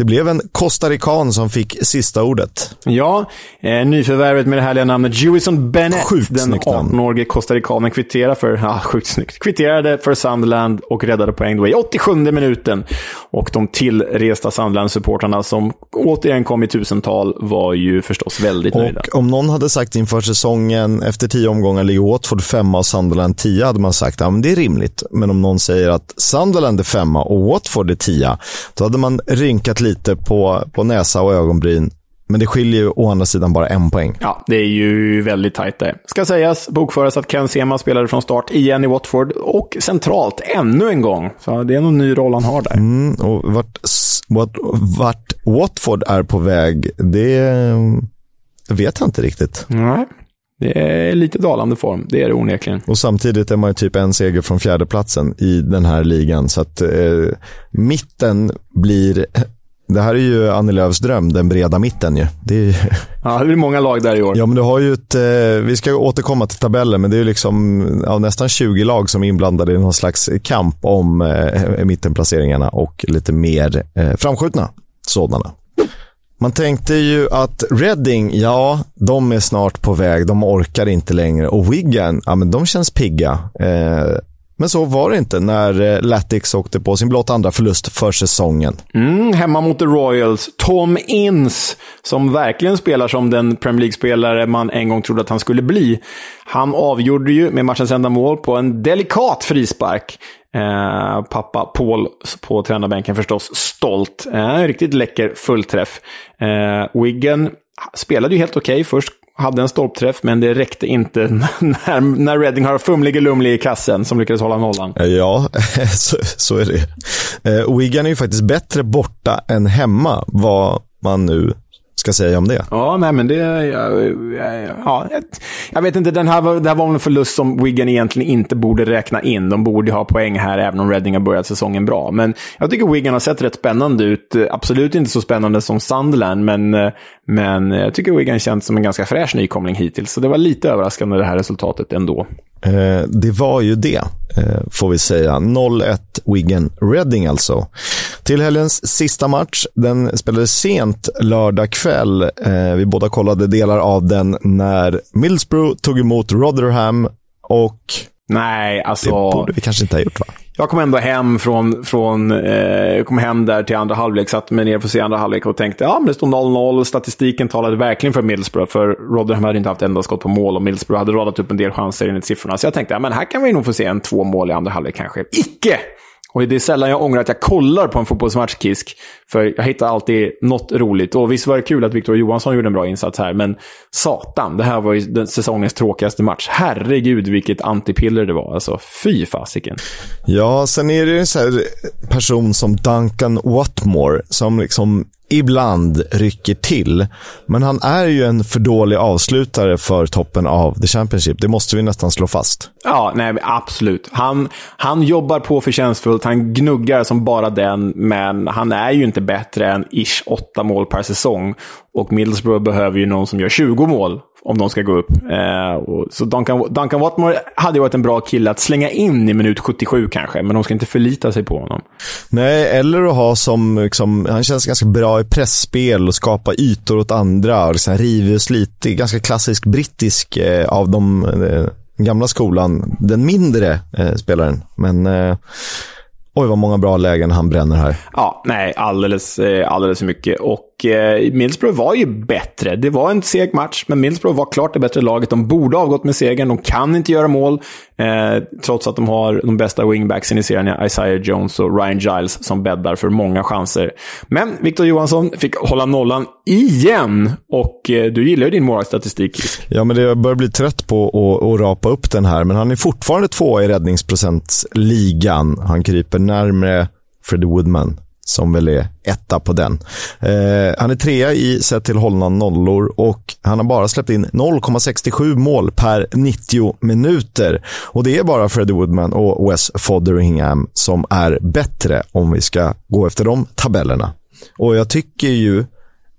det blev en costarican som fick sista ordet. Ja, eh, nyförvärvet med det härliga namnet Jewison Bennett. Sjukt den 18-årige costaricanen kvitterade för, ja, sjukt snyggt, kvitterade för Sunderland och räddade poäng då i 87 minuten. Och de tillresta Sunderland-supportrarna som återigen kom i tusental var ju förstås väldigt nöjda. Och om någon hade sagt inför säsongen, efter tio omgångar ligger Watford femma och Sunderland tia, hade man sagt ja, det är rimligt. Men om någon säger att Sunderland är femma och Watford är tia, då hade man rynkat lite på, på näsa och ögonbryn. Men det skiljer ju å andra sidan bara en poäng. Ja, det är ju väldigt tajt det. Ska sägas, bokföras att Ken Sema spelade från start igen i Watford och centralt ännu en gång. Så det är någon ny roll han har där. Mm, och vart, vart, vart Watford är på väg, det vet jag inte riktigt. Nej. Det är lite dalande form, det är det onekligen. Och samtidigt är man ju typ en seger från fjärdeplatsen i den här ligan. Så att eh, mitten blir... Det här är ju Annie Lööfs dröm, den breda mitten ju. Det är... Ja, det blir många lag där i år. Ja, men du har ju ett... Eh, vi ska återkomma till tabellen, men det är ju liksom ja, nästan 20 lag som är inblandade i någon slags kamp om eh, mittenplaceringarna och lite mer eh, framskjutna sådana. Man tänkte ju att Reading, ja, de är snart på väg. De orkar inte längre. Och Wigan, ja, men de känns pigga. Eh, men så var det inte när eh, Latix åkte på sin blott andra förlust för säsongen. Mm, hemma mot The Royals. Tom Inns, som verkligen spelar som den Premier League-spelare man en gång trodde att han skulle bli. Han avgjorde ju med matchens enda mål på en delikat frispark. Eh, pappa Paul på tränarbänken förstås stolt. Eh, riktigt läcker fullträff. Eh, Wiggen spelade ju helt okej okay. först. Hade en stolpträff, men det räckte inte när, när Reading har Fumlige Lumlig i kassen som lyckades hålla nollan. Eh, ja, så, så är det. Eh, Wigan är ju faktiskt bättre borta än hemma, vad man nu ska säga om det. Ja, nej men det... Ja, ja, jag vet inte, den här, det här var en förlust som Wigan egentligen inte borde räkna in. De borde ha poäng här, även om Reading har börjat säsongen bra. Men jag tycker Wigan har sett rätt spännande ut. Absolut inte så spännande som Sunderland, men, men jag tycker Wigan känns som en ganska fräsch nykomling hittills. Så det var lite överraskande det här resultatet ändå. Eh, det var ju det, eh, får vi säga. 0-1 Wigan Reading alltså. Till helgens sista match. Den spelades sent lördag kväll. Eh, vi båda kollade delar av den när Middlesbrough tog emot Rotherham och... Nej, alltså... Det borde vi kanske inte ha gjort, va? Jag kom ändå hem från, från eh, kom hem där till andra halvlek, satte mig ner för att se andra halvlek och tänkte ja men det stod 0-0. Statistiken talade verkligen för Middlesbrough, för Rotherham hade inte haft enda skott på mål och Middlesbrough hade radat upp en del chanser enligt siffrorna. Så jag tänkte ja men här kan vi nog få se en två mål i andra halvlek kanske. Icke! Och det är sällan jag ångrar att jag kollar på en fotbollsmatch, Kisk. För jag hittar alltid något roligt. Och visst var det kul att Victor Johansson gjorde en bra insats här, men satan, det här var ju den säsongens tråkigaste match. Herregud, vilket antipiller det var. Alltså, fy fasiken. Ja, sen är det en sån här person som Duncan Watmore, som liksom ibland rycker till. Men han är ju en för dålig avslutare för toppen av The Championship. Det måste vi nästan slå fast. Ja, nej, absolut. Han, han jobbar på förtjänstfullt, han gnuggar som bara den, men han är ju inte bättre än ish åtta mål per säsong. Och Middlesbrough behöver ju någon som gör 20 mål om de ska gå upp. Eh, och, så Duncan, Duncan Watmore hade ju varit en bra kille att slänga in i minut 77 kanske, men de ska inte förlita sig på honom. Nej, eller att ha som, liksom, han känns ganska bra i pressspel och skapa ytor åt andra. Och liksom, river och sliter, ganska klassisk brittisk eh, av de eh, gamla skolan. Den mindre eh, spelaren, men eh, Oj, vad många bra lägen han bränner här. Ja, nej, alldeles, eh, alldeles för mycket. Och eh, Middlesbrough var ju bättre. Det var en seg match, men Middlesbrough var klart det bättre laget. De borde ha avgått med segern. De kan inte göra mål, eh, trots att de har de bästa wingbacksen i serien, Isaiah Jones och Ryan Giles, som bäddar för många chanser. Men Victor Johansson fick hålla nollan igen. Och eh, du gillar ju din målvaktsstatistik. Ja, men det, jag börjar bli trött på att, att rapa upp den här, men han är fortfarande två i räddningsprocentsligan. Han kryper närmre Freddie Woodman som väl är etta på den. Eh, han är trea i sett till hållna nollor och han har bara släppt in 0,67 mål per 90 minuter. Och det är bara Freddie Woodman och Wes Fotheringham som är bättre om vi ska gå efter de tabellerna. Och jag tycker ju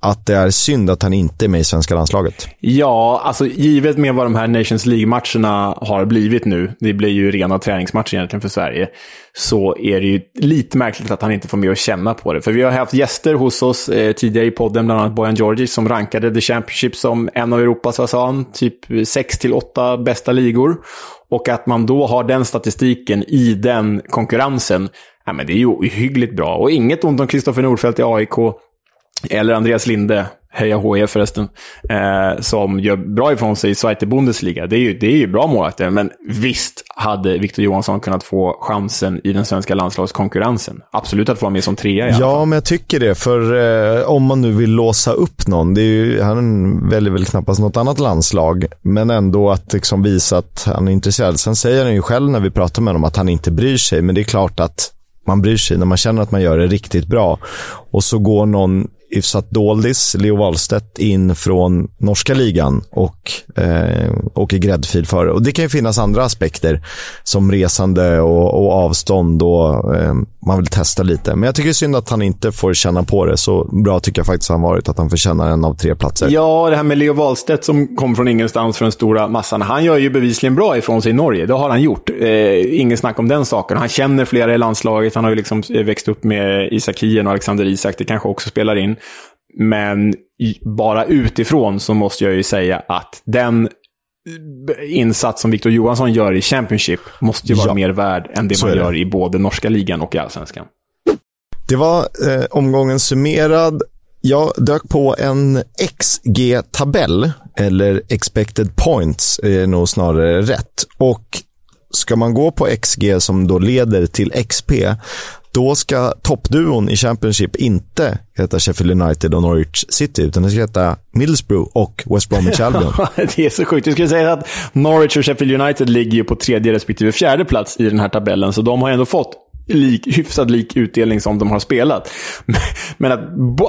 att det är synd att han inte är med i svenska landslaget? Ja, alltså givet med vad de här Nations League-matcherna har blivit nu, det blir ju rena träningsmatcher egentligen för Sverige, så är det ju lite märkligt att han inte får med och känna på det. För vi har haft gäster hos oss eh, tidigare i podden, bland annat Bojan Georgic, som rankade The Championship som en av Europas, vad sa han, typ 6 till 8 bästa ligor. Och att man då har den statistiken i den konkurrensen, ja, men det är ju ohyggligt bra. Och inget ont om Kristoffer Nordfeldt i AIK, eller Andreas Linde, heja HIF förresten, eh, som gör bra ifrån sig i Zweite Bundesliga. Det är ju, det är ju bra målvakter, men visst hade Victor Johansson kunnat få chansen i den svenska landslagskonkurrensen. Absolut att få vara med som trea i alla Ja, fall. men jag tycker det. För eh, om man nu vill låsa upp någon, det är ju, han väljer väl knappast något annat landslag, men ändå att liksom visa att han är intresserad. Sen säger han ju själv när vi pratar med honom att han inte bryr sig, men det är klart att man bryr sig när man känner att man gör det riktigt bra. Och så går någon hyfsat doldis, Leo Wahlstedt, in från norska ligan och eh, åker gräddfil för det. Och det kan ju finnas andra aspekter som resande och, och avstånd och eh, man vill testa lite. Men jag tycker det är synd att han inte får känna på det. Så bra tycker jag faktiskt han varit att han förtjänar en av tre platser. Ja, det här med Leo Wahlstedt som kom från ingenstans för den stora massan. Han gör ju bevisligen bra ifrån sig i Norge. Det har han gjort. Eh, ingen snack om den saken. Han känner flera i landslaget. Han har ju liksom eh, växt upp med Isak Hien och Alexander Isak. Det kanske också spelar in. Men bara utifrån så måste jag ju säga att den insats som Victor Johansson gör i Championship måste ju vara Ja. mer värd än det Så man är det. gör i både norska ligan och i allsvenskan. Det var eh, omgången summerad. Jag dök på en XG-tabell, eller expected points är nog snarare rätt. Och ska man gå på XG som då leder till XP, då ska toppduon i Championship inte heta Sheffield United och Norwich City, utan det ska heta Middlesbrough och West Bromwich Albion. det är så sjukt. Jag skulle säga att Norwich och Sheffield United ligger ju på tredje respektive fjärde plats i den här tabellen, så de har ändå fått lik, hyfsat lik utdelning som de har spelat. Men att,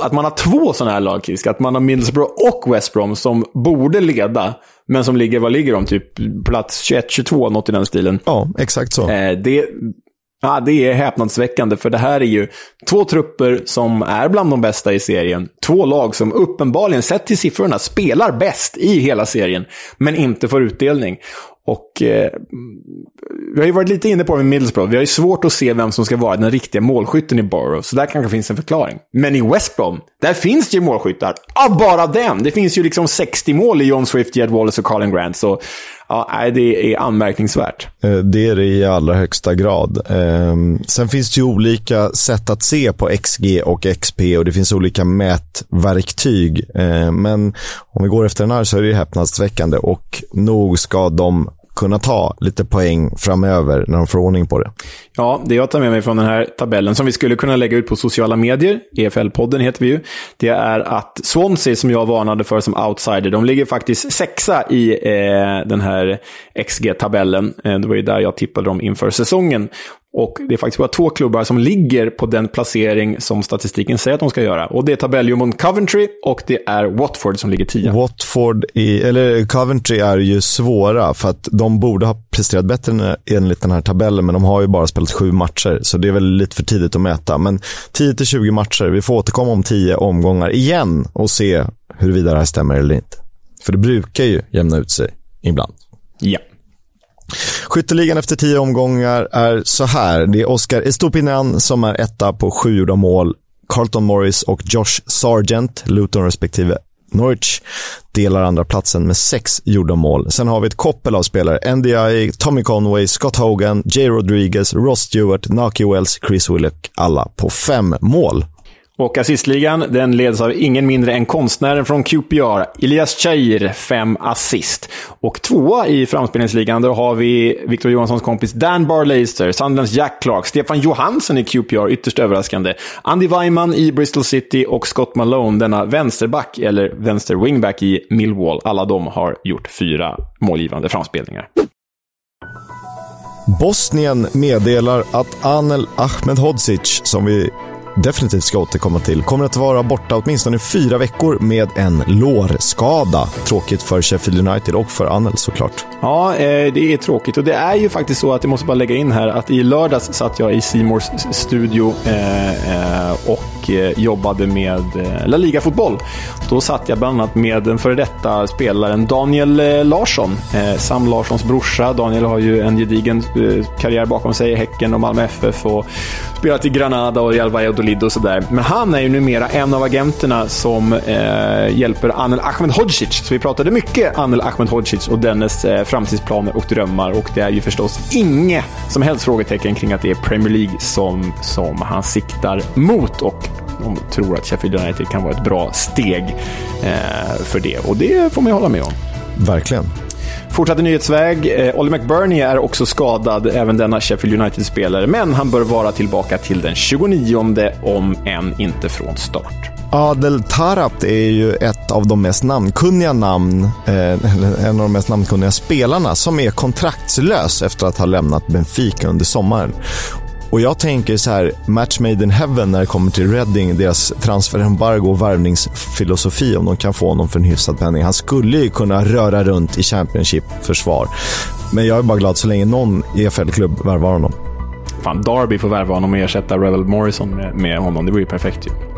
att man har två sådana här lag, Kisk, att man har Middlesbrough och West Brom som borde leda, men som ligger, vad ligger de? Typ plats 21-22, något i den stilen. Ja, exakt så. Eh, det, ja, det är häpnadsväckande, för det här är ju två trupper som är bland de bästa i serien. Två lag som uppenbarligen, sett till siffrorna, spelar bäst i hela serien, men inte får utdelning. Och eh, vi har ju varit lite inne på det med Middlesbrough. Vi har ju svårt att se vem som ska vara den riktiga målskytten i Borough, så där kanske finns en förklaring. Men i West Brom, där finns det ju målskyttar. Av bara den! Det finns ju liksom 60 mål i John Swift, Jed Wallace och Colin Grant, så ja, nej, det är anmärkningsvärt. Eh, det är det i allra högsta grad. Ehm, sen finns det ju olika sätt att se på XG och XP och det finns olika mätverktyg. Ehm, men om vi går efter den här så är det häpnadsväckande och nog ska de kunna ta lite poäng framöver när de får ordning på det. Ja, det jag tar med mig från den här tabellen, som vi skulle kunna lägga ut på sociala medier, EFL-podden heter vi ju, det är att Swansea, som jag varnade för som outsider, de ligger faktiskt sexa i eh, den här XG-tabellen. Eh, det var ju där jag tippade dem inför säsongen. Och det är faktiskt bara två klubbar som ligger på den placering som statistiken säger att de ska göra. Och det är tabelljumbon Coventry och det är Watford som ligger tia. Watford, i, eller Coventry är ju svåra för att de borde ha presterat bättre enligt den här tabellen, men de har ju bara spelat sju matcher, så det är väl lite för tidigt att mäta. Men 10-20 matcher, vi får återkomma om 10 omgångar igen och se huruvida det här stämmer eller inte. För det brukar ju jämna ut sig ibland. Ja. Skytteligan efter 10 omgångar är så här. Det är Oscar Estupinan som är etta på sju gjorda mål. Carlton Morris och Josh Sargent, Luton respektive Norwich, delar andra platsen med sex gjorda mål. Sen har vi ett koppel av spelare. NDI, Tommy Conway, Scott Hogan, Jay Rodriguez, Ross Stewart, Naki Wells, Chris Willock, alla på fem mål. Och assistligan, den leds av ingen mindre än konstnären från QPR, Elias Chair, fem assist. Och tvåa i framspelningsligan, då har vi Victor Johanssons kompis Dan Barlaser, Sunderlands Jack Clark, Stefan Johansson i QPR, ytterst överraskande. Andy Weimann i Bristol City och Scott Malone, denna vänsterback, eller vänster wingback i Millwall. Alla de har gjort fyra målgivande framspelningar. Bosnien meddelar att Anel Ahmedhodzic, som vi definitivt ska återkomma till, kommer att vara borta åtminstone fyra veckor med en lårskada. Tråkigt för Sheffield United och för Anel såklart. Ja, eh, det är tråkigt. Och det är ju faktiskt så att jag måste bara lägga in här att i lördags satt jag i Simors studio eh, eh, och jobbade med La Liga-fotboll. Då satt jag bland annat med den före detta spelaren Daniel Larsson. Sam Larssons brorsa. Daniel har ju en gedigen karriär bakom sig i Häcken och Malmö FF och spelat i Granada och Real Valladolid och sådär. Men han är ju numera en av agenterna som eh, hjälper Anel Ahmedhodzic. Så vi pratade mycket Anel Ahmedhodzic och dennes eh, framtidsplaner och drömmar. Och det är ju förstås inget som helst frågetecken kring att det är Premier League som, som han siktar mot. Och de tror att Sheffield United kan vara ett bra steg eh, för det. Och det får man ju hålla med om. Verkligen. Fortsatt nyhetsväg. Eh, Olly McBurney är också skadad, även denna Sheffield United-spelare. Men han bör vara tillbaka till den 29 om än inte från start. Adel Tarap är ju ett av de mest namnkunniga namn, eh, eller en av de mest namnkunniga spelarna som är kontraktslös efter att ha lämnat Benfica under sommaren. Och jag tänker så här, match made in heaven när det kommer till Reading, deras transferembargo och värvningsfilosofi, om de kan få honom för en hyfsad penning. Han skulle ju kunna röra runt i Championship-försvar. Men jag är bara glad så länge någon EFL-klubb värvar honom. Fan, Darby får värva honom och ersätta Revel Morrison med, med honom. Det vore ju perfekt ju.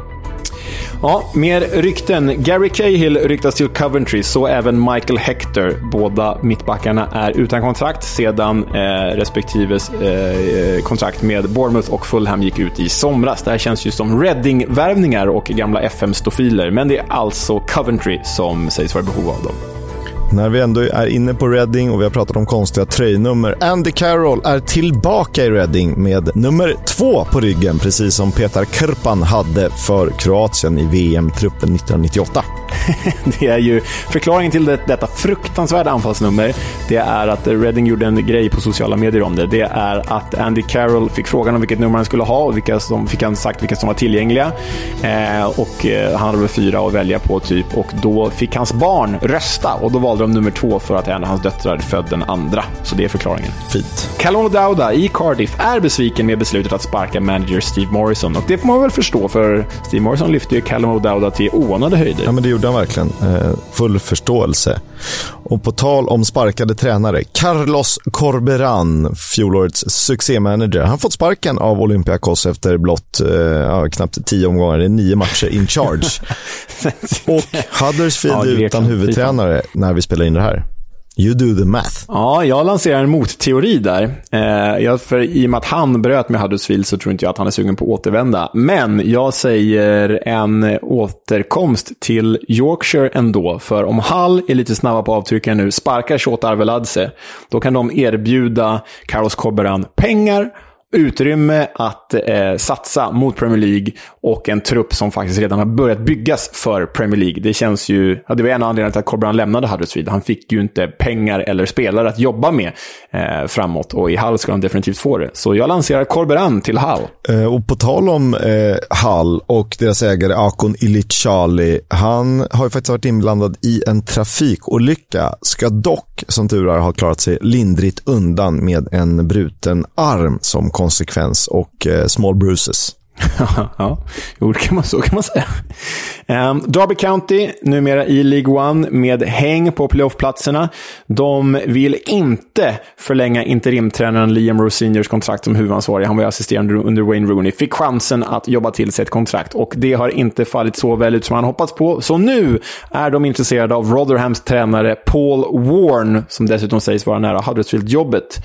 Ja, mer rykten. Gary Cahill ryktas till Coventry, så även Michael Hector. Båda mittbackarna är utan kontrakt sedan eh, respektives eh, kontrakt med Bournemouth och Fulham gick ut i somras. Det här känns ju som Reading-värvningar och gamla FM-stofiler, men det är alltså Coventry som sägs vara i behov av dem. När vi ändå är inne på Reading och vi har pratat om konstiga tröjnummer. Andy Carroll är tillbaka i Reading med nummer två på ryggen, precis som Petar Krpan hade för Kroatien i VM-truppen 1998. det är ju förklaringen till det, detta fruktansvärda anfallsnummer. Det är att Reading gjorde en grej på sociala medier om det. Det är att Andy Carroll fick frågan om vilket nummer han skulle ha och vilka som, fick han sagt vilka som var tillgängliga. Eh, och eh, Han hade väl fyra att välja på typ och då fick hans barn rösta och då valde de nummer två för att en av hans döttrar född den andra. Så det är förklaringen. Fint. Callum Dauda i Cardiff är besviken med beslutet att sparka manager Steve Morrison och det får man väl förstå för Steve Morrison lyfte ju Callum O'Dowda till oanade höjder. Ja, men det gjorde han verkligen. Eh, full förståelse. Och på tal om sparkade tränare, Carlos Corberan, fjolårets succémanager, han fått sparken av Olympiakos efter blott eh, knappt tio omgångar, det är nio matcher in charge. och Huddersfield ja, utan huvudtränare när vi spelar in det här. You do the math. Ja, jag lanserar en motteori där. Eh, jag, för I och med att han bröt med Huddersfield så tror inte jag att han är sugen på att återvända. Men jag säger en återkomst till Yorkshire ändå. För om Hull är lite snabba på avtryckaren nu, sparkar Shota Arveladze, då kan de erbjuda Carlos Coberan pengar utrymme att eh, satsa mot Premier League och en trupp som faktiskt redan har börjat byggas för Premier League. Det känns ju... Ja, det var en av anledningarna till att Corberan lämnade Huddersfield. Han fick ju inte pengar eller spelare att jobba med eh, framåt och i Hull ska han definitivt få det. Så jag lanserar Corberan till Hull. Eh, och på tal om eh, Hull och deras ägare Akon Ilicali. Han har ju faktiskt varit inblandad i en trafikolycka. Ska dock, som tur är, ha klarat sig lindrigt undan med en bruten arm som kom konsekvens och eh, small bruises. ja, jo, kan man, så kan man säga. Um, Derby County, numera i League One, med häng på playoffplatserna. De vill inte förlänga interimtränaren Liam Rosiniers kontrakt som huvudansvarig. Han var assisterande under Wayne Rooney. Fick chansen att jobba till sig ett kontrakt och det har inte fallit så väl ut som han hoppats på. Så nu är de intresserade av Rotherhams tränare Paul Warren, som dessutom sägs vara nära Huddersfield-jobbet.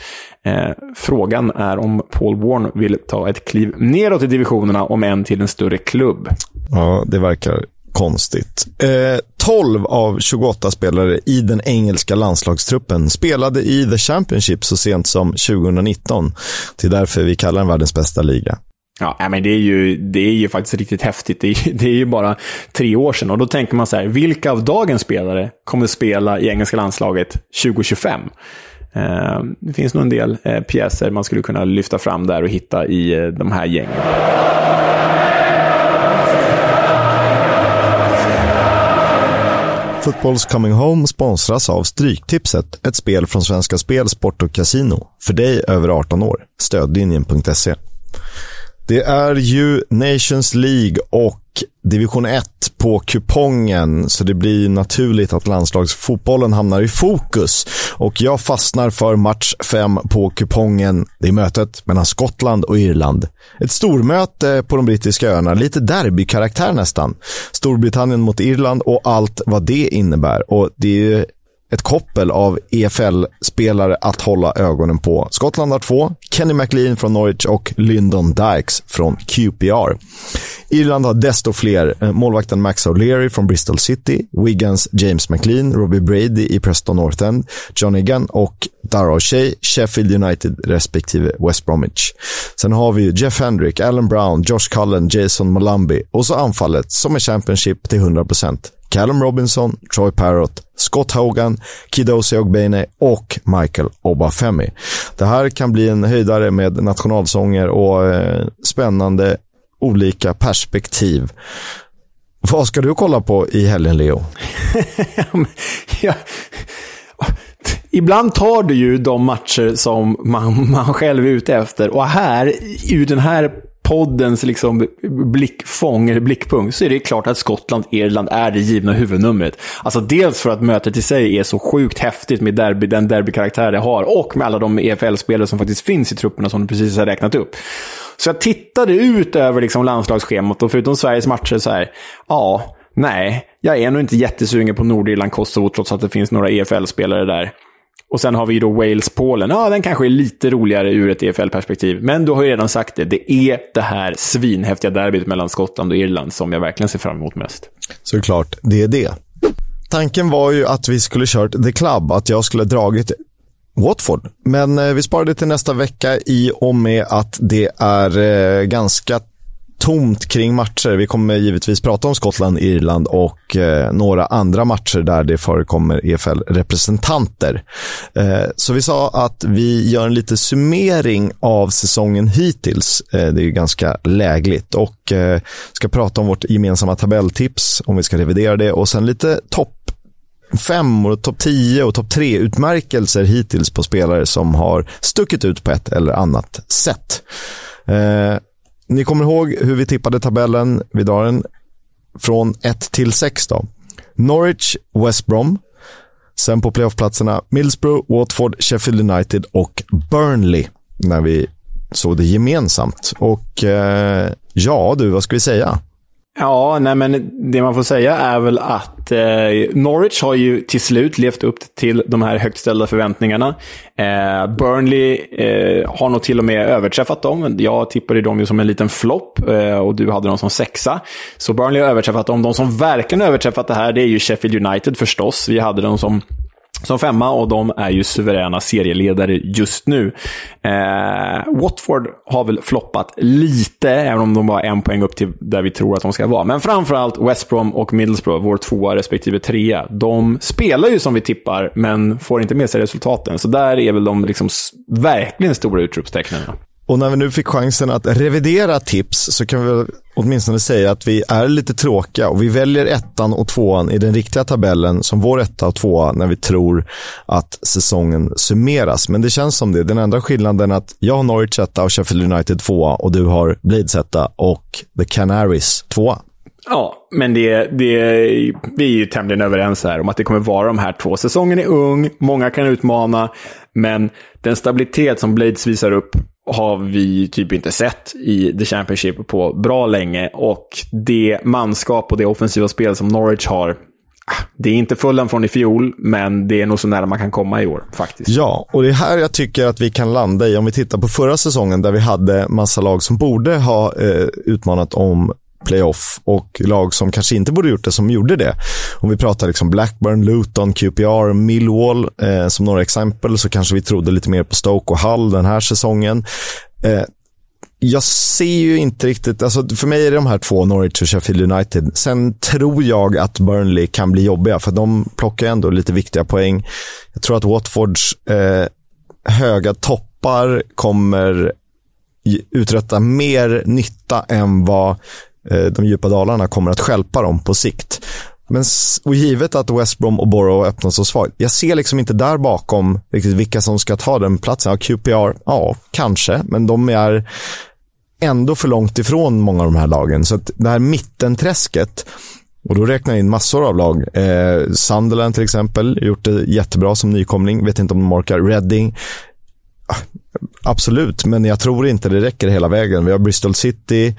Eh, frågan är om Paul Warren vill ta ett kliv neråt i divisionerna, om än till en större klubb. Ja, det verkar konstigt. Eh, 12 av 28 spelare i den engelska landslagstruppen spelade i The Championship så sent som 2019. Det är därför vi kallar den världens bästa liga. Ja, men det är, ju, det är ju faktiskt riktigt häftigt. Det är, det är ju bara tre år sedan. Och då tänker man så här, vilka av dagens spelare kommer spela i engelska landslaget 2025? Eh, det finns nog en del eh, pjäser man skulle kunna lyfta fram där och hitta i eh, de här gängen. Fotbolls Coming Home sponsras av Stryktipset, ett spel från Svenska Spel, Sport och Casino. För dig över 18 år. Stödlinjen.se. Det är ju Nations League och division 1 på kupongen, så det blir naturligt att landslagsfotbollen hamnar i fokus. Och jag fastnar för match 5 på kupongen. Det är mötet mellan Skottland och Irland. Ett stormöte på de brittiska öarna, lite derbykaraktär nästan. Storbritannien mot Irland och allt vad det innebär. Och det är ju ett koppel av EFL-spelare att hålla ögonen på. Skottland har två, Kenny McLean från Norwich och Lyndon Dykes från QPR. Irland har desto fler. Eh, målvakten Max O'Leary från Bristol City, Wiggins James McLean, Robbie Brady i Preston North End, John Egan och Dara O'Shea, Sheffield United respektive West Bromwich. Sen har vi Jeff Hendrick, Alan Brown, Josh Cullen, Jason Malambi och så anfallet som är Championship till 100 procent. Callum Robinson, Troy Parrott, Scott Hogan, Kidosi Ogbene och Michael Obafemi. Det här kan bli en höjdare med nationalsånger och eh, spännande olika perspektiv. Vad ska du kolla på i helgen, Leo? ja. Ibland tar du ju de matcher som man, man själv är ute efter. Och här, ur den här poddens liksom blickfång, eller blickpunkt, så är det klart att Skottland-Irland är det givna huvudnumret. Alltså dels för att mötet i sig är så sjukt häftigt med derby, den derbykaraktär det har och med alla de EFL-spelare som faktiskt finns i trupperna som du precis har räknat upp. Så jag tittade ut över liksom landslagsschemat och förutom Sveriges matcher så här, ja, nej, jag är nog inte jättesugen på Nordirland, Kosovo, trots att det finns några EFL-spelare där. Och sen har vi då Wales-Polen. Ja, den kanske är lite roligare ur ett EFL-perspektiv. Men du har ju redan sagt det. Det är det här svinhäftiga derbyt mellan Skottland och Irland som jag verkligen ser fram emot mest. Såklart, det är det. Tanken var ju att vi skulle kört The Club, att jag skulle dragit Watford. Men eh, vi sparade till nästa vecka i och med att det är eh, ganska tomt kring matcher. Vi kommer givetvis prata om Skottland, Irland och eh, några andra matcher där det förekommer EFL-representanter. Eh, så vi sa att vi gör en liten summering av säsongen hittills. Eh, det är ju ganska lägligt och eh, ska prata om vårt gemensamma tabelltips, om vi ska revidera det och sen lite topp fem och topp 10 och topp 3 utmärkelser hittills på spelare som har stuckit ut på ett eller annat sätt. Eh, ni kommer ihåg hur vi tippade tabellen. Vi drar den från 1 till 6 då. Norwich, West Brom. Sen på playoffplatserna Middlesbrough, Watford, Sheffield United och Burnley. När vi såg det gemensamt. Och eh, ja du, vad ska vi säga? Ja, nej men det man får säga är väl att eh, Norwich har ju till slut levt upp till de här högt ställda förväntningarna. Eh, Burnley eh, har nog till och med överträffat dem. Jag tippade dem ju som en liten flopp eh, och du hade dem som sexa. Så Burnley har överträffat dem. De som verkligen överträffat det här, det är ju Sheffield United förstås. Vi hade dem som som femma och de är ju suveräna serieledare just nu. Eh, Watford har väl floppat lite, även om de var en poäng upp till där vi tror att de ska vara. Men framförallt West Brom och Middlesbrough, vår tvåa respektive trea, de spelar ju som vi tippar, men får inte med sig resultaten. Så där är väl de liksom verkligen stora utropstecknen. Och när vi nu fick chansen att revidera tips så kan vi väl åtminstone säga att vi är lite tråkiga och vi väljer ettan och tvåan i den riktiga tabellen som vår etta och tvåa när vi tror att säsongen summeras. Men det känns som det. Den enda skillnaden är att jag har Norwich etta och Sheffield United tvåa och du har Blades etta och The Canaries tvåa. Ja, men det, det, vi är ju tämligen överens här om att det kommer vara de här två. Säsongen är ung, många kan utmana, men den stabilitet som Blades visar upp har vi typ inte sett i The Championship på bra länge. Och det manskap och det offensiva spel som Norwich har, ah, det är inte fullen från i fjol, men det är nog så nära man kan komma i år faktiskt. Ja, och det är här jag tycker att vi kan landa i, om vi tittar på förra säsongen där vi hade massa lag som borde ha eh, utmanat om playoff och lag som kanske inte borde gjort det som gjorde det. Om vi pratar liksom Blackburn, Luton, QPR, Millwall eh, som några exempel så kanske vi trodde lite mer på Stoke och Hull den här säsongen. Eh, jag ser ju inte riktigt, alltså för mig är det de här två, Norwich och Sheffield United. Sen tror jag att Burnley kan bli jobbiga, för de plockar ändå lite viktiga poäng. Jag tror att Watfords eh, höga toppar kommer uträtta mer nytta än vad Eh, de djupa dalarna kommer att skälpa dem på sikt. Men och givet att West Brom och Borough öppnar så svagt, jag ser liksom inte där bakom riktigt vilka som ska ta den platsen. Ja, QPR, ja, kanske, men de är ändå för långt ifrån många av de här lagen. Så att det här mittenträsket, och då räknar jag in massor av lag. Eh, Sunderland till exempel, gjort det jättebra som nykomling. Vet inte om de orkar. Reading, ah, absolut, men jag tror inte det räcker hela vägen. Vi har Bristol City,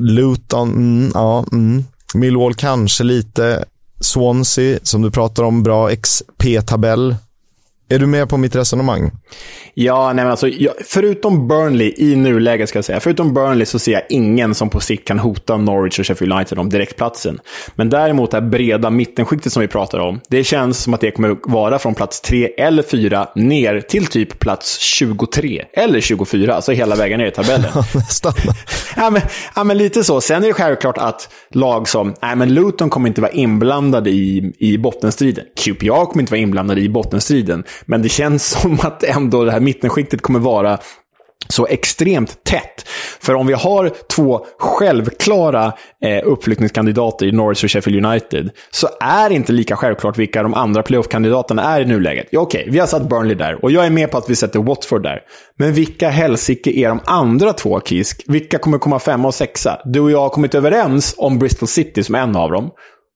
Luton, mm, ja, mm. Millwall kanske lite. Swansea, som du pratar om, bra XP-tabell. Är du med på mitt resonemang? Ja, nej men alltså, jag, förutom Burnley i nuläget ska jag säga, förutom Burnley så ser jag ingen som på sikt kan hota Norwich och Sheffield United om direktplatsen. Men däremot det här breda mittenskiktet som vi pratar om, det känns som att det kommer vara från plats 3 eller 4 ner till typ plats 23 eller 24, alltså hela vägen ner i tabellen. Nästan. ja, men, ja, men lite så. Sen är det självklart att lag som, nej men Luton kommer inte vara inblandade i, i bottenstriden. QPR kommer inte vara inblandade i bottenstriden. Men det känns som att ändå det här mittenskiktet kommer vara så extremt tätt. För om vi har två självklara eh, uppflyttningskandidater i Norwich och Sheffield United, så är det inte lika självklart vilka de andra playoff-kandidaterna är i nuläget. Ja, okej, okay, vi har satt Burnley där och jag är med på att vi sätter Watford där. Men vilka helsike är de andra två, Kisk? Vilka kommer komma femma och sexa? Du och jag har kommit överens om Bristol City som en av dem.